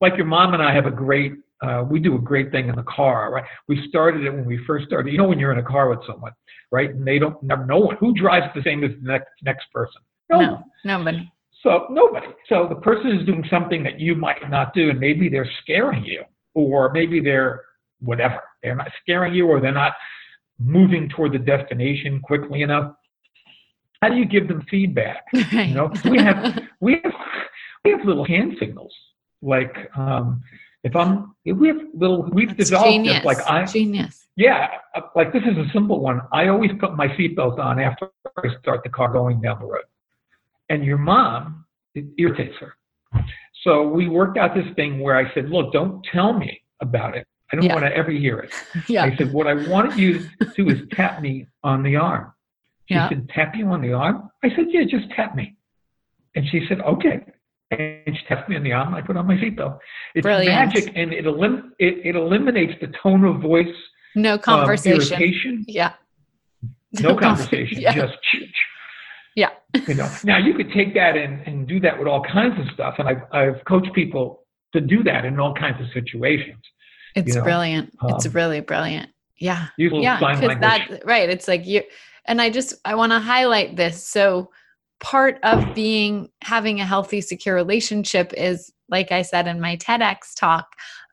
like your mom and I have a great, uh, we do a great thing in the car, right? We started it when we first started. You know, when you're in a car with someone, right? And they don't, never no one who drives the same as the next next person. No. No, nobody. So nobody. So the person is doing something that you might not do, and maybe they're scaring you, or maybe they're whatever. They're not scaring you, or they're not moving toward the destination quickly enough. How do you give them feedback? Right. [LAUGHS] You know, we have we have we have little hand signals. Like um, if I'm, if we have little, we've That's developed genius. this. Like I, genius. yeah, uh, like this is a simple one. I always put my seatbelt on after I start the car going down the road. And your mom, it irritates her. So we worked out this thing where I said, look, don't tell me about it. I don't Yeah. want to ever hear it. Yeah. I said, what I wanted you to do is tap me on the arm. She Yeah. said, tap you on the arm? I said, yeah, just tap me. And she said, okay. And she tapped me on the arm. I put on my seatbelt. It's Brilliant. magic, and it, elim- it, it eliminates the tone of voice No um, conversation. irritation. yeah. No [LAUGHS] conversation, Yeah. just Yeah. you know. Now you could take that and, and do that with all kinds of stuff, and I've I've coached people to do that in all kinds of situations. It's you know, brilliant. it's um, really brilliant. Yeah. Yeah because that right it's like you and i just i want to highlight this so part of being having a healthy secure relationship is like i said in my tedx talk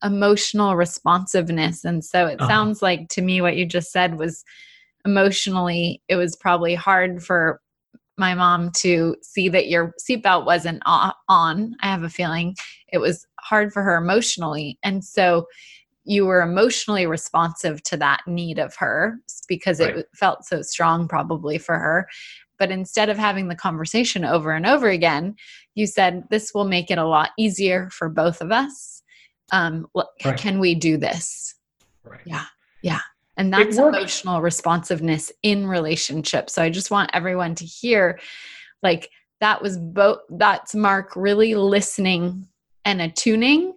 emotional responsiveness and so it Uh-huh. sounds like to me what you just said was emotionally it was probably hard for my mom to see that your seatbelt wasn't on. I have a feeling it was hard for her emotionally and so you were emotionally responsive to that need of her because it felt so strong probably for her. But instead of having the conversation over and over again you said this will make it a lot easier for both of us. Um, Right. can we do this? Right. yeah. Yeah and that's emotional responsiveness in relationships so i just want everyone to hear like that was both that's mark really listening and attuning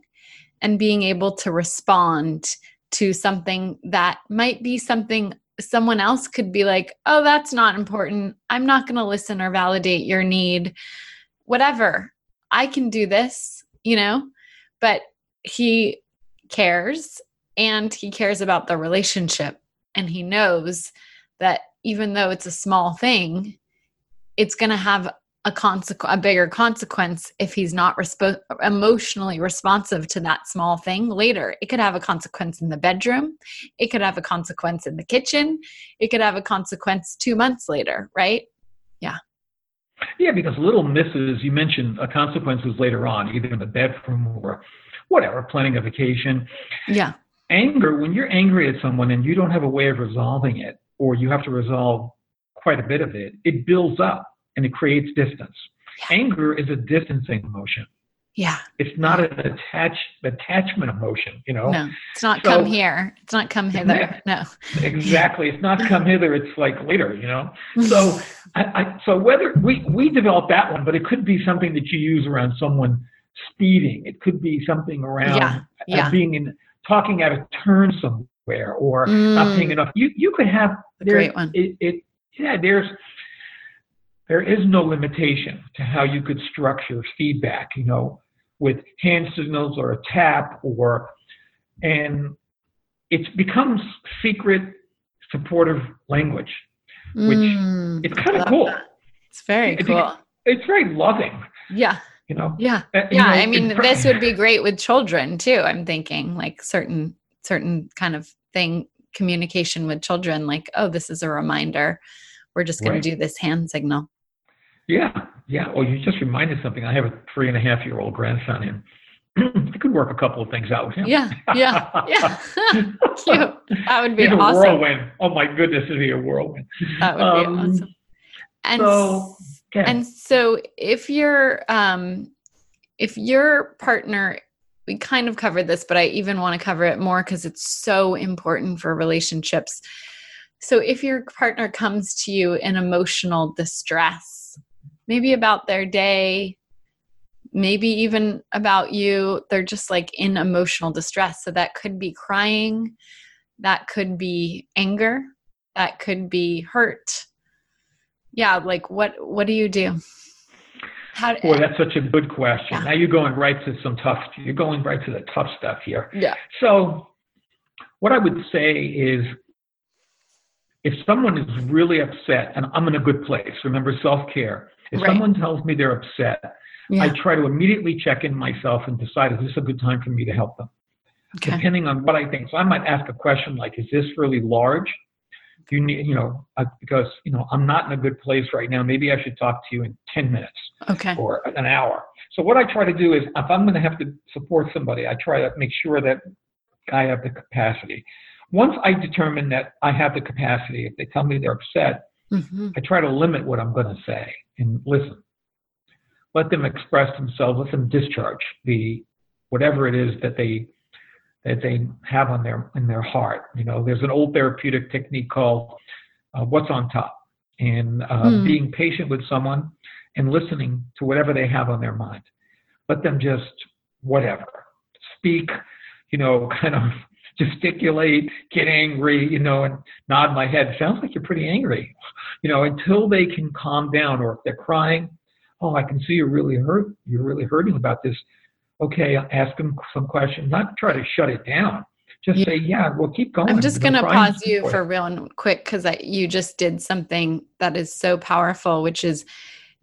and being able to respond to something that might be something someone else could be like, oh, that's not important. I'm not going to listen or validate your need. Whatever. I can do this, you know? But he cares and he cares about the relationship. And he knows that even though it's a small thing, it's going to have a consequence a bigger consequence if he's not respo- emotionally responsive to that small thing later it could have a consequence in the bedroom it could have a consequence in the kitchen it could have a consequence 2 months later right Yeah. Yeah, because little misses, you mentioned uh, consequences later on, either in the bedroom or whatever, planning a vacation. yeah Anger, when you're angry at someone and you don't have a way of resolving it, or you have to resolve quite a bit of it, it builds up and it creates distance. Anger is a distancing emotion. yeah It's not an attach, attachment emotion, you know? no it's not So- come here it's not come hither no Exactly. It's not come hither, it's like later, you know? So I, I so whether we we developed that one, but it could be something that you use around someone speeding. It could be something around Yeah, uh, yeah. being in talking out of turn somewhere or not Mm. paying enough. You you could have there- great one. It, it yeah. There's there is no limitation to how you could structure feedback. You know, with hand signals or a tap or and it becomes secret supportive language. which Mm, It's kind of cool. that. it's very It's- cool It's very loving, yeah you know. yeah Uh, you yeah know, i mean this would be great with children too i'm thinking like certain certain kind of thing communication with children like oh this is a reminder we're just going Right. to do this hand signal Yeah, yeah. Well, you just reminded something. I have a three and a half year old grandson, and [CLEARS THROAT] I could work a couple of things out with him. Yeah, yeah, yeah. [LAUGHS] Cute. That would be He's a awesome. whirlwind. Oh my goodness, it'd be a whirlwind. That would Um, be awesome. And so, and so if your um if your partner we kind of covered this but i even want to cover it more because it's so important for relationships. So if your partner comes to you in emotional distress maybe about their day maybe even about you they're just like in emotional distress. So that could be crying that could be anger that could be hurt yeah like what what do you do how Boy, that's such a good question. Yeah. Now you're going right to some tough. You're going right to the tough stuff here. yeah So, what I would say is, if someone is really upset, and I'm in a good place. Remember self care. If Right. someone tells me they're upset, I try to immediately check in myself and decide is this a good time for me to help them, okay depending on what I think. So I might ask a question like, "Is this really large?" Do you need, you know, because you know I'm not in a good place right now. Maybe I should talk to you in ten minutes okay or an hour. So what I try to do is, if I'm going to have to support somebody, I try to make sure that I have the capacity. Once I determine that I have the capacity, if they tell me they're upset, hmm I try to limit what I'm going to say and listen. Let them express themselves. Let them discharge the whatever it is that they that they have on their in their heart. You know, there's an old therapeutic technique called uh, "What's on top," and uh, Hmm. being patient with someone and listening to whatever they have on their mind. Let them just whatever speak. You know, [LAUGHS] kind of gesticulate, get angry, you know, and nod my head. Sounds like you're pretty angry, you know, until they can calm down. Or if they're crying, oh, I can see you're really hurt. You're really hurting about this. Okay, ask them some questions. Not try to shut it down. Just Yeah. say, yeah, well, keep going. i'm just going to pause you for real quick because you just did something that is so powerful which is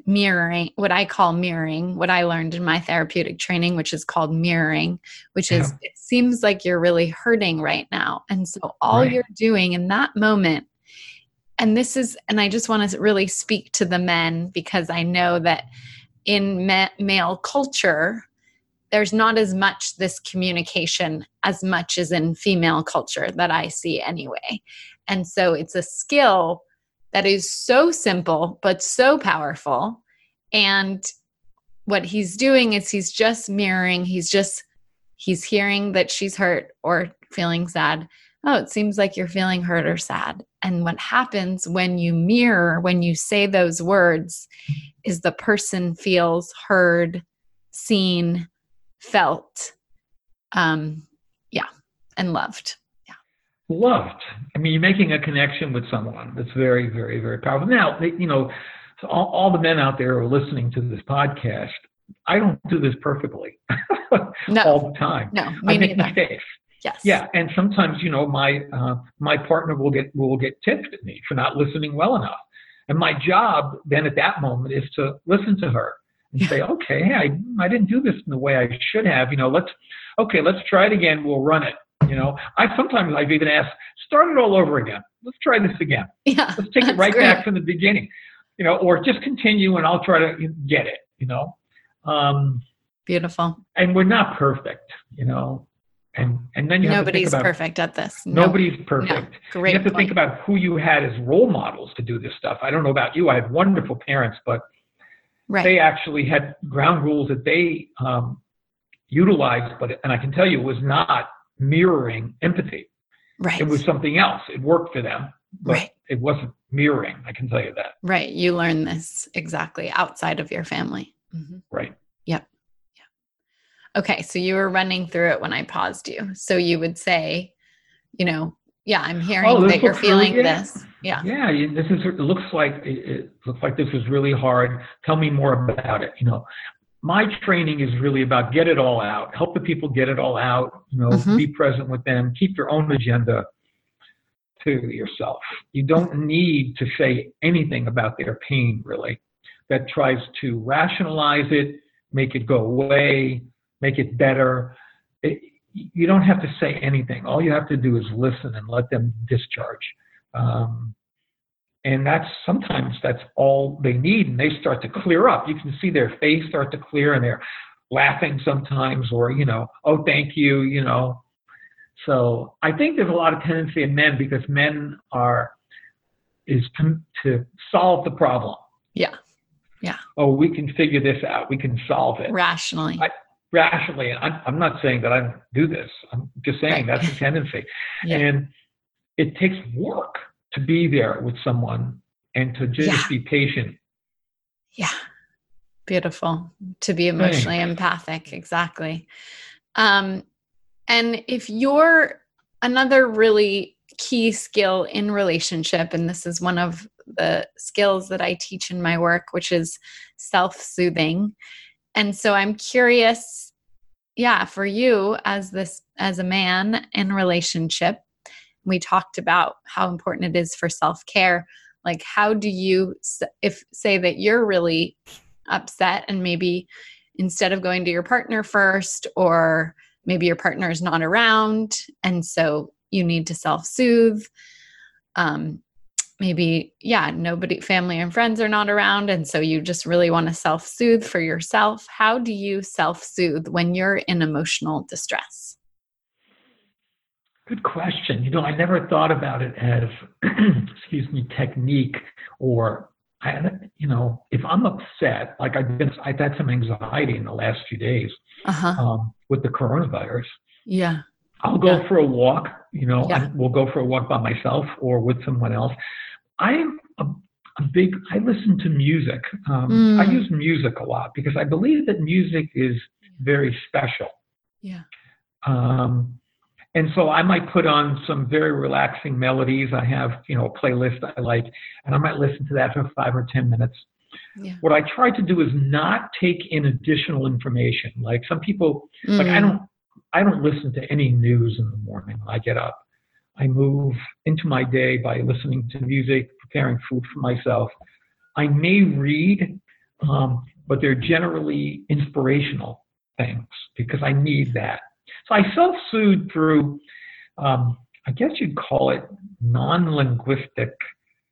mirroring what i call mirroring what i learned in my therapeutic training which is called mirroring which is it seems like you're really hurting right now and so all Right. you're doing in that moment and this is and i just want to really speak to the men because i know that in ma- male culture there's not as much this communication as much as in female culture that i see anyway. And so it's a skill that is so simple but so powerful. And what he's doing is he's just mirroring he's just he's hearing that she's hurt or feeling sad. Oh it seems like you're feeling hurt or sad. And what happens when you mirror when you say those words is the person feels heard seen felt um yeah and loved yeah loved. I mean, you're making a connection with someone that's very, very, very powerful. Now, you know, all, all the men out there who are listening to this podcast, I don't do this perfectly [LAUGHS] no all the time. no I me make neither mistakes. yes Yeah, and sometimes, you know, my uh, my partner will get will get tipped at me for not listening well enough, and my job then at that moment is to listen to her and say, okay, hey, I I didn't do this in the way I should have. You know, let's okay, let's try it again. We'll run it. You know, I sometimes I've even asked, start it all over again. Let's try this again. yeah Let's take it right great. back from the beginning. You know, or just continue and I'll try to get it. You know, um, beautiful and we're not perfect. You know, and and then you have nobody's about perfect at this No. nobody's perfect. great you have to point. think about who you had as role models to do this stuff. I don't know about you. I have wonderful parents, but right they actually had ground rules that they um, utilized. But and I can tell you, it was not mirroring empathy. right It was something else. It worked for them, but Right. it wasn't mirroring. I can tell you that. right you learn this exactly outside of your family Mhm. Right. Yep. Yep. Okay so you were running through it when i paused you so you would say you know yeah i'm hearing Oh, that you're feeling really this yeah Yeah. This is. It looks like it, it looks like this is really hard. Tell me more about it. You know, my training is really about get it all out. Help the people get it all out. You know, Mhm. be present with them. Keep your own agenda to yourself. You don't need to say anything about their pain really. That tries to rationalize it, make it go away, make it better. It, you don't have to say anything. All you have to do is listen and let them discharge. Um, and that's sometimes that's all they need, and they start to clear up. You can see their face start to clear, and they're, laughing sometimes or you know oh thank you you know so i think there's a lot of tendency in men because men are is to, to solve the problem Yeah. Yeah. oh we can figure this out we can solve it Rationally. I- rationally i'm, I'm not saying that i do this i'm just saying Right. that's a tendency [LAUGHS] Yeah. and it takes work to be there with someone and to just Yeah. be patient Yeah. Beautiful. To be emotionally empathic. Exactly. Um, and if you're another really key skill in relationship, and this is one of the skills that I teach in my work, which is self soothing. And so I'm curious, yeah, for you as this, as a man in relationship, we talked about how important it is for self care. Like, how do you, if say that you're really upset and maybe instead of going to your partner first or maybe your partner is not around and so you need to self-soothe um maybe yeah nobody family and friends are not around and so you just really want to self-soothe for yourself how do you self-soothe when you're in emotional distress Good question. You know, I never thought about it as, [CLEARS THROAT] excuse me, technique or, I, you know, if I'm upset, like I've been, I've had some anxiety in the last few days uh-huh um, with the coronavirus. yeah I'll go Yeah. for a walk. You know, Yeah. I, we'll go for a walk by myself or with someone else. I'm a, a big. I listen to music. Um, I Mm. use music a lot because I believe that music is very special. yeah Um, and so I might put on some very relaxing melodies. I have, you know, a playlist I like, and I might listen to that for five or 10 minutes. yeah What I try to do is not take in additional information. Like some people, like I Mm. don't, I don't listen to any news in the morning when I get up. I move into my day by listening to music, preparing food for myself. I may read, um, but they're generally inspirational things because I need that. So I self-soothe through, um, I guess you'd call it non-linguistic.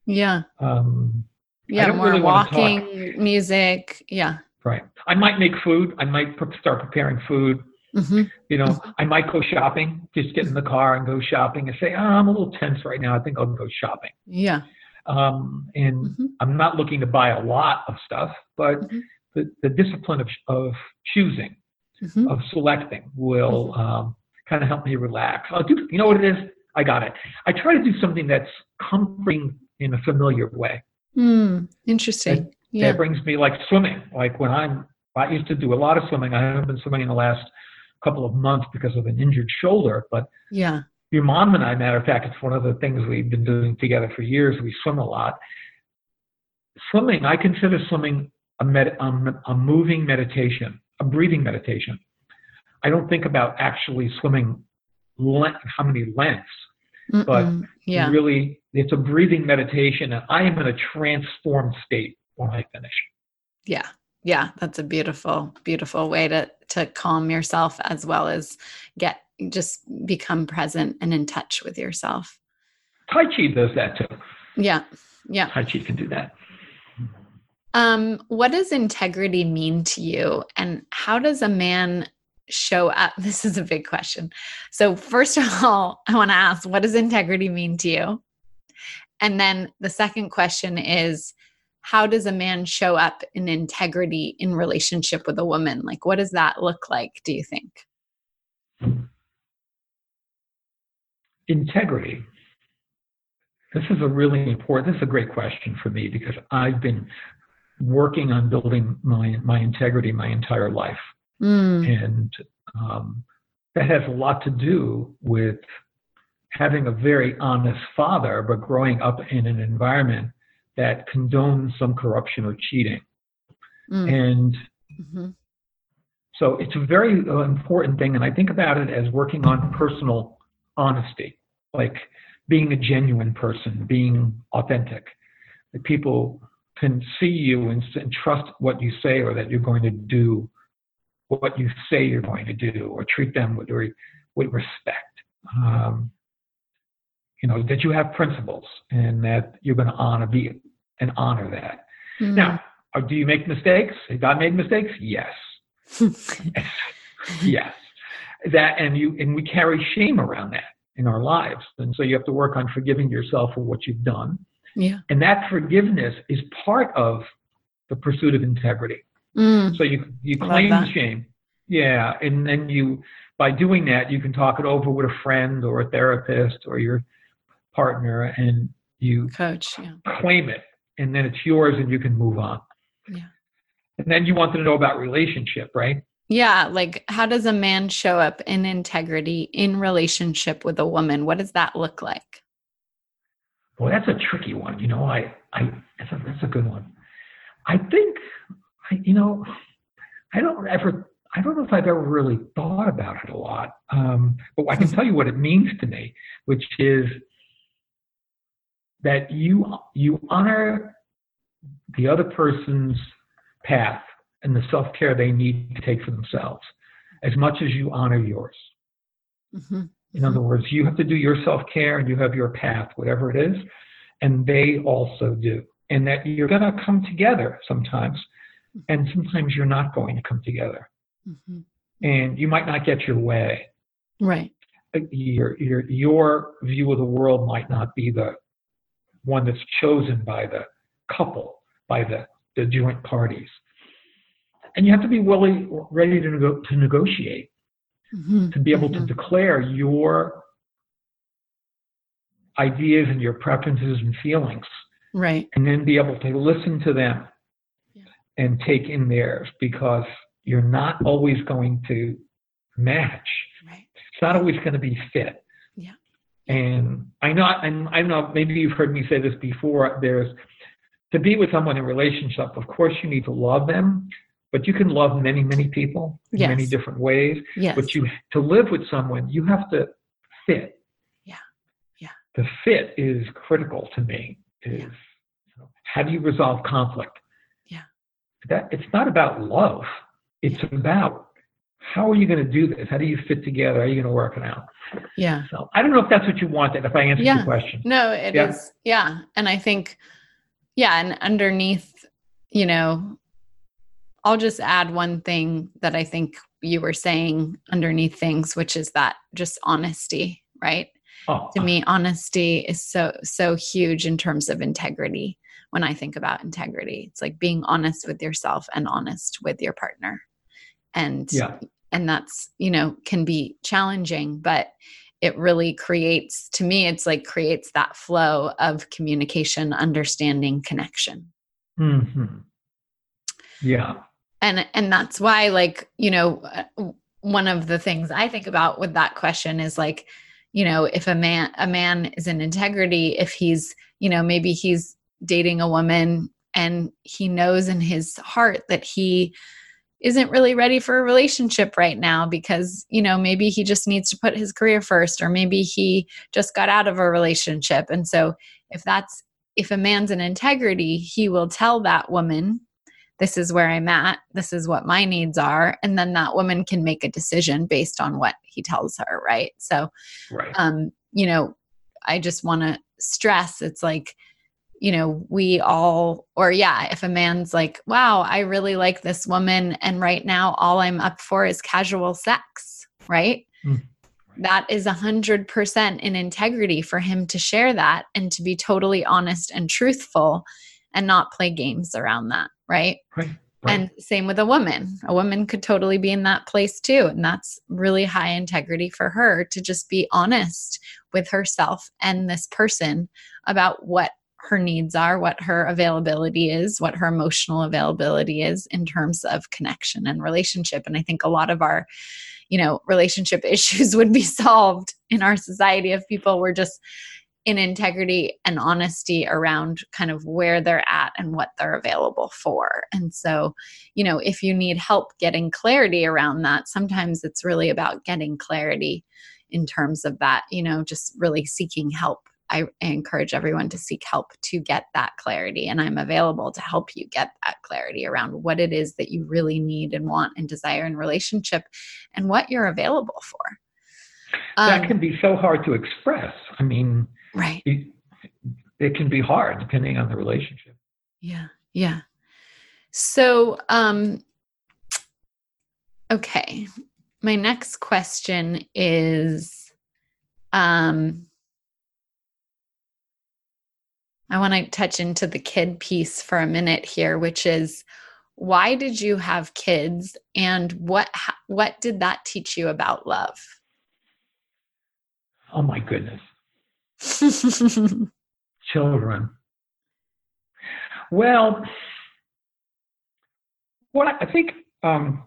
yeah Um, yeah more really walking music yeah right. I might make food. I might start preparing food. Hmm You know, I might go shopping. Just get in the car and go shopping and say, oh, I'm a little tense right now. I think I'll go shopping. yeah Um, and hmm I'm not looking to buy a lot of stuff, but Mhm. the, the discipline of, of choosing, hmm of selecting will um, kind of help me relax. I'll do, you know what it is? I got it. I try to do something that's comforting in a familiar way. Mm, interesting. Yeah. That brings me like swimming. Like when I'm, I used to do a lot of swimming. I haven't been swimming in the last couple of months because of an injured shoulder. But Yeah. your mom and I, matter of fact, it's one of the things we've been doing together for years. We swim a lot. Swimming, I consider swimming a, med, um, a moving meditation, a breathing meditation. I don't think about actually swimming length, how many lengths. But Mm-mm. yeah. Really, it's a breathing meditation, and I am in a transformed state when I finish. Yeah. Yeah. That's a beautiful, beautiful way to to calm yourself as well as get just become present and in touch with yourself. Tai Chi does that too. Yeah. Yeah. Tai Chi can do that. Um, what does integrity mean to you? And how does a man show up? [LAUGHS] This is a big question. So, first of all, I want to ask, what does integrity mean to you? And then the second question is, how does a man show up in integrity in relationship with a woman? Like, what does that look like, do you think? Integrity. This is a really important, this is a great question for me because I've been working on building my, my integrity my entire life. Mm, And um, that has a lot to do with having a very honest father, but growing up in an environment that condones some corruption or cheating. mm, And mhm, so it's a very uh, important thing. And I think about it as working on personal honesty, like being a genuine person, being authentic. That people can see you and, and trust what you say or that you're going to do what you say you're going to do or treat them with, re- with respect. Um, you know, that you have principles and that you're going to honor, be and honor that. mm. Now, uh, do you make mistakes? Have God made mistakes? Yes. [LAUGHS] yes. That and you and we carry shame around that in our lives. And so you have to work on forgiving yourself for what you've done. Yeah. And that forgiveness is part of the pursuit of integrity. Mm. So you you claim shame. Yeah. And then you by doing that you can talk it over with a friend or a therapist or your partner and you Coach. Yeah. claim it and then it's yours and you can move on. Yeah. And then you want to know about relationship, right? Yeah. Like, how does a man show up in integrity in relationship with a woman? What does that look like? Well, that's a tricky one. You know, I, I, that's a, that's a good one. I think, I, you know, I don't ever, I don't know if I've ever really thought about it a lot. Um, but I can [LAUGHS] tell you what it means to me, which is that you, you honor the other person's path and the self care they need to take for themselves as much as you honor yours. Mm-hmm. In other words, you have to do your self care and you have your path, whatever it is, and they also do. And that you're going to come together sometimes, and sometimes you're not going to come together. hmm And you might not get your way. Right. Your, your, your view of the world might not be the one that's chosen by the couple, by the, the joint parties. And you have to be willing, ready to, nego- to negotiate Mhm. to be able to Mhm. declare your ideas and your preferences and feelings Right. and then be able to listen to them Yeah. and take in theirs because you're not always going to match Right. it's not always going to be fit. And i know and i know maybe you've heard me say this before there's to be with someone in relationship of course you need to love them but you can love many many people in many different ways Yes. but you to live with someone you have to fit Yeah. Yeah. the fit is critical to me is Yeah. you know, how do you resolve conflict Yeah. that it's not about love it's about how are you going to do this how do you fit together how are you going to work it out yeah. so i don't know if that's what you wanted if i answered Yeah. your question No, it is. Yeah. Yeah. And I think, yeah, and underneath, you know, I'll just add one thing that I think you were saying underneath things, which is that just honesty, right? oh To me, honesty is so, so huge in terms of integrity. When I think about integrity, it's like being honest with yourself and honest with your partner. And yeah. and that's you know can be challenging but it really creates to me it's like creates that flow of communication understanding connection. Hmm yeah. And and that's why like you know uh, one of the things i think about with that question is like you know if a man a man is in integrity if he's you know maybe he's dating a woman and he knows in his heart that he isn't really ready for a relationship right now because you know maybe he just needs to put his career first or maybe he just got out of a relationship. And so if that's if a man's in integrity he will tell that woman this is where i'm at. This is what my needs are. And then that woman can make a decision based on what he tells her right? So right. um you know i just want to stress it's like you know we all or yeah if a man's like wow i really like this woman and right now all i'm up for is casual sex right Mm. that is a hundred percent in integrity for him to share that and to be totally honest and truthful and not play games around that right right right and same with a woman. A woman could totally be in that place too. And that's really high integrity for her to just be honest with herself and this person about what her needs are, what her availability is, what her emotional availability is in terms of connection and relationship. And I think a lot of our, you know, relationship [LAUGHS] issues would be solved in our society if people were just in integrity and honesty around kind of where they're at and what they're available for. And so, you know, if you need help getting clarity around that, sometimes it's really about getting clarity in terms of that, you know, just really seeking help. I, encourage everyone to seek help to get that clarity. And I'm available to help you get that clarity around what it is that you really need and want and desire in relationship and what you're available for. that Um, can be so hard to express i mean right. it, it can be hard depending on the relationship Yeah, yeah. So, um, Okay. My next question is um I want to touch into the kid piece for a minute here, which is why did you have kids and what what did that teach you about love? Oh my goodness. [LAUGHS] Children. Well, what I, think um,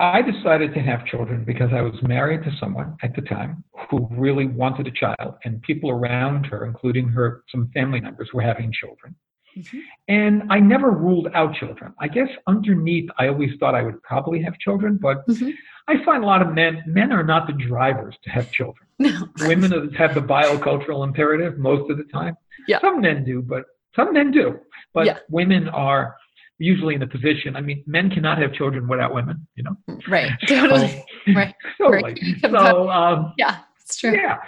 I decided to have children because I was married to someone at the time who really wanted a child, and people around her, including her some family members, were having children. Mm-hmm. And I never ruled out children. I guess underneath, I always thought I would probably have children, but mm-hmm. I find a lot of men, men are not the drivers to have children. [LAUGHS] No. Women have the biocultural imperative most of the time. Yeah. Some men do, but some men do. But yeah. women are usually in the position. I mean, men cannot have children without women, you know? Right. [LAUGHS] Totally. [LAUGHS] So, right. Totally. [LAUGHS] So, um, yeah. It's true. Yeah.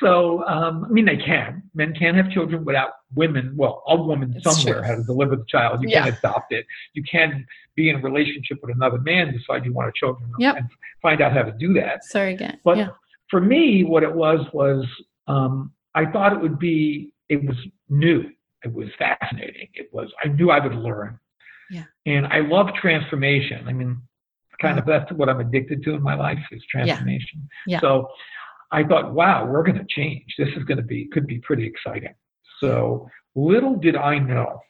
So, um, I mean, they can. Men can have children without women. Well, a woman it's somewhere true. has to deliver the child. You yeah. can adopt it. You can be in a relationship with another man, decide you want a children, yep. and find out how to do that. Sorry again. But yeah. for me, what it was was um, I thought it would be. It was new. It was fascinating. It was. I knew I would learn. Yeah. And I love transformation. I mean, kind of that's what I'm addicted to in my life is transformation. Yeah. yeah. So I thought, wow, we're going to change. This is going to be could be pretty exciting. So little did I know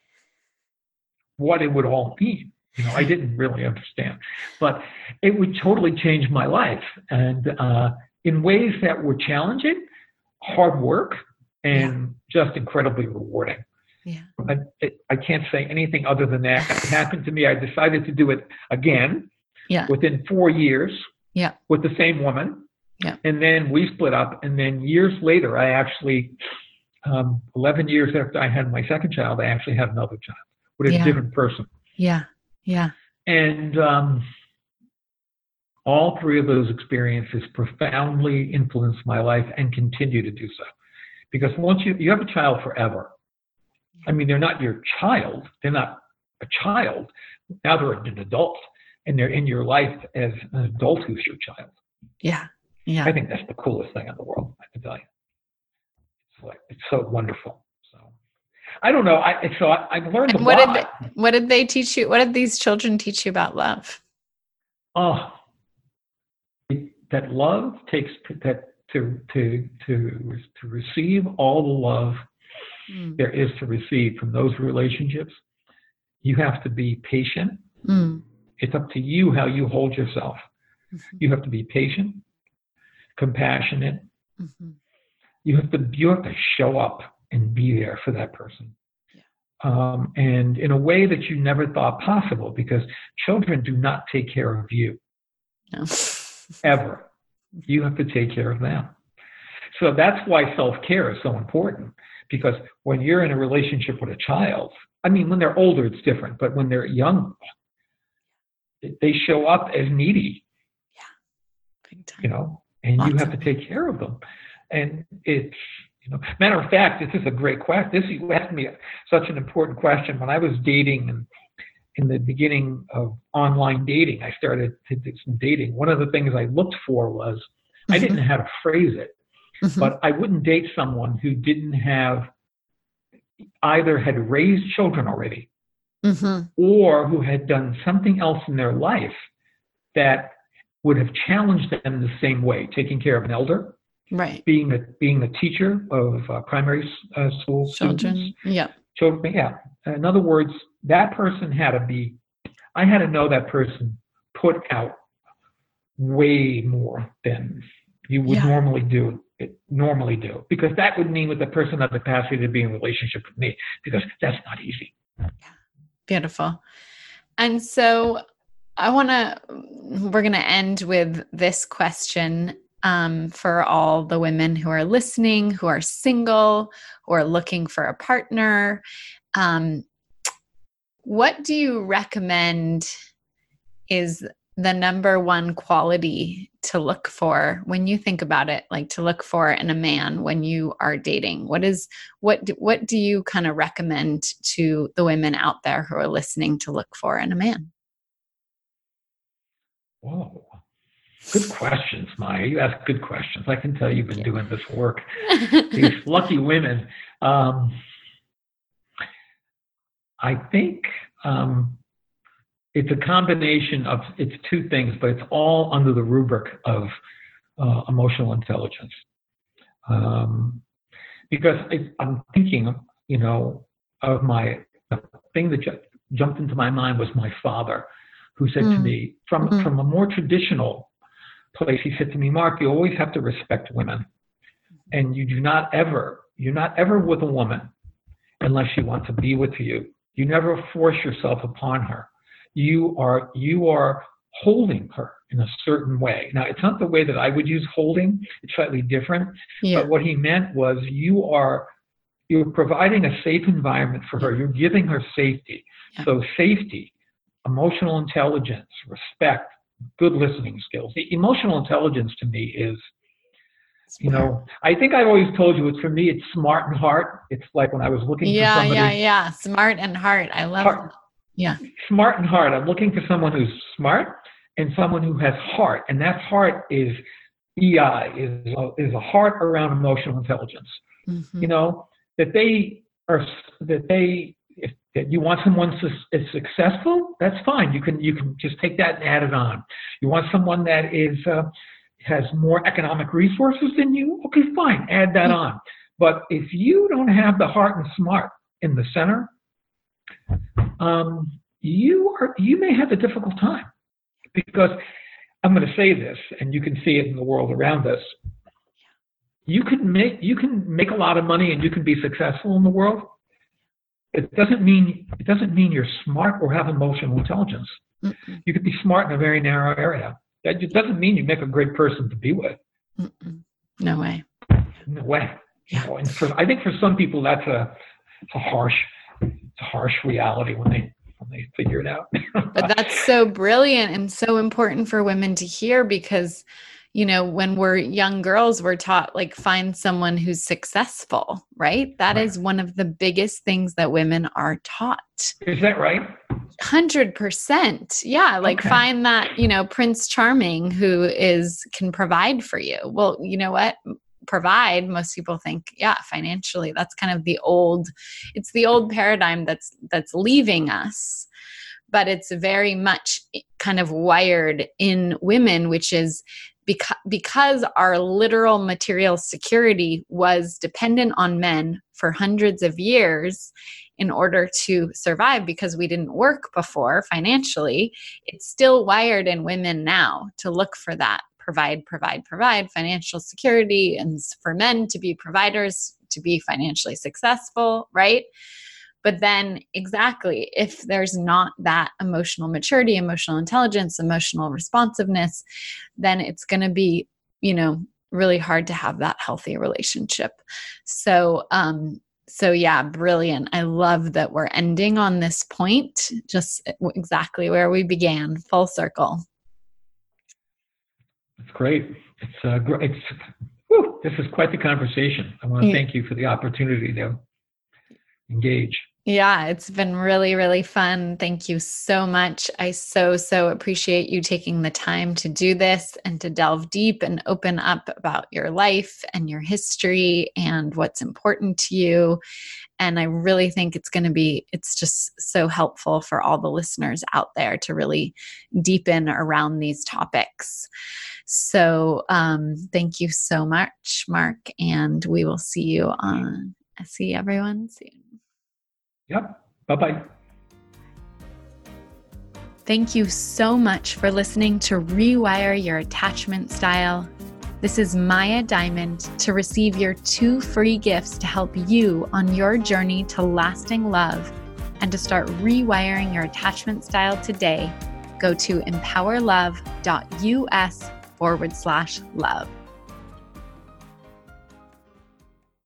what it would all mean. You know, I [LAUGHS] didn't really understand, but it would totally change my life, and uh, in ways that were challenging, hard work, and yeah. just incredibly rewarding. Yeah. I, I can't say anything other than that. It happened to me. I decided to do it again. Yeah. Within four years. Yeah. With the same woman. Yeah. And then we split up. And then years later, I actually, um, 11 years after I had my second child, I actually had another child with a yeah. different person. Yeah. Yeah. And um, all three of those experiences profoundly influenced my life and continue to do so. Because once you, you have a child forever. I mean, they're not your child. They're not a child. Now they're an adult and they're in your life as an adult who's your child. Yeah. Yeah. I think that's the coolest thing in the world, I can tell you. It's like it's so wonderful. So I don't know. I so I, have learned and what lot. Did they, what did they teach you? What did these children teach you about love? Oh, that love takes that to to to to receive all the love mm. there is to receive from those relationships. You have to be patient. Mm. It's up to you how you hold yourself. Mm-hmm. You have to be patient compassionate. Mm-hmm. You have to you have to show up and be there for that person. Yeah. Um, and in a way that you never thought possible because children do not take care of you. No. [LAUGHS] ever. You have to take care of them. So that's why self care is so important because when you're in a relationship with a child, I mean, when they're older, it's different, but when they're young, they show up as needy. Yeah. Big time. You know, and you have to take care of them. And it's, you know, matter of fact, this is a great question. This you asked me such an important question when I was dating and in the beginning of online dating. I started to do some dating. One of the things I looked for was. I didn't know how to phrase it, mm-hmm. but I wouldn't date someone who didn't have either had raised children already mm-hmm. or who had done something else in their life that would have challenged them the same way, taking care of an elder, right? Being a being a teacher of uh, primary uh, school children, students, yeah, children, yeah. In other words, that person had to be. I had to know that person put out way more than you would yeah. normally do normally do because that would mean with the person had the capacity to be in relationship with me because that's not easy. Beautiful. And so I want to, we're going to end with this question um, for all the women who are listening, who are single, who are looking for a partner. Um, what do you recommend is the number one quality to look for when you think about it like to look for in a man when you are dating what is what do, what do you kind of recommend to the women out there who are listening to look for in a man Whoa. Good questions, Maya. You ask good questions. I can tell you've been doing this work. [LAUGHS] These lucky women. Um, I think um, it's a combination of it's two things, but it's all under the rubric of uh, emotional intelligence. Um, because it, I'm thinking, you know, of my the thing that ju- jumped into my mind was my father, who said mm. to me from mm-hmm. from a more traditional place, he said to me, Mark, you always have to respect women, and you do not ever, you're not ever with a woman unless she wants to be with you. You never force yourself upon her you are you are holding her in a certain way. Now, it's not the way that I would use holding; it's slightly different. Yeah. But what he meant was you are you're providing a safe environment for her. You're giving her safety. Yeah. So safety, emotional intelligence, respect, good listening skills. The emotional intelligence to me is you know i think i've always told you it's for me it's smart and heart it's like when i was looking yeah, for somebody yeah yeah smart and heart i love heart, yeah. Smart and hard. I'm looking for someone who's smart and someone who has heart. And that heart is EI, is a, is a heart around emotional intelligence. Mm-hmm. You know, that they are, that they, if that you want someone is successful, that's fine. You can, you can just take that and add it on. You want someone that is, uh, has more economic resources than you, okay, fine, add that mm-hmm. on. But if you don't have the heart and smart in the center, um, you are you may have a difficult time because I'm going to say this, and you can see it in the world around us. You can make you can make a lot of money and you can be successful in the world. It doesn't mean it doesn't mean you're smart or have emotional intelligence. Mm-mm. You could be smart in a very narrow area. That doesn't mean you make a great person to be with. Mm-mm. No way. No way. Yeah. You know, and for, I think for some people that's a, a harsh it's a harsh reality when they when they figure it out. [LAUGHS] but that's so brilliant and so important for women to hear because you know when we're young girls we're taught like find someone who's successful right That right. is one of the biggest things that women are taught is that right 100% yeah like okay. find that you know prince charming who is can provide for you well you know what provide most people think yeah financially that's kind of the old it's the old paradigm that's that's leaving us. But it's very much kind of wired in women which is because because our literal material security was dependent on men for hundreds of years in order to survive because we didn't work before financially it's still wired in women now to look for that provide, provide, provide financial security and for men to be providers, to be financially successful, right? But then, exactly, if there's not that emotional maturity, emotional intelligence, emotional responsiveness, then it's going to be, you know, really hard to have that healthy relationship. So, um, so yeah, brilliant. I love that we're ending on this point, just exactly where we began, full circle. It's great. It's uh, great. It's whew, this is quite the conversation. I want to thank you for the opportunity to engage. Yeah, it's been really, really fun. Thank you so much. I so, so appreciate you taking the time to do this and to delve deep and open up about your life and your history and what's important to you. And I really think it's going to be, it's just so helpful for all the listeners out there to really deepen around these topics. So um, thank you so much, Mark, and we will see you on. See everyone soon. Yep. Bye bye. Thank you so much for listening to Rewire Your Attachment Style. This is Maya Diamond. To receive your two free gifts to help you on your journey to lasting love and to start rewiring your attachment style today, go to empowerlove.us forward slash love.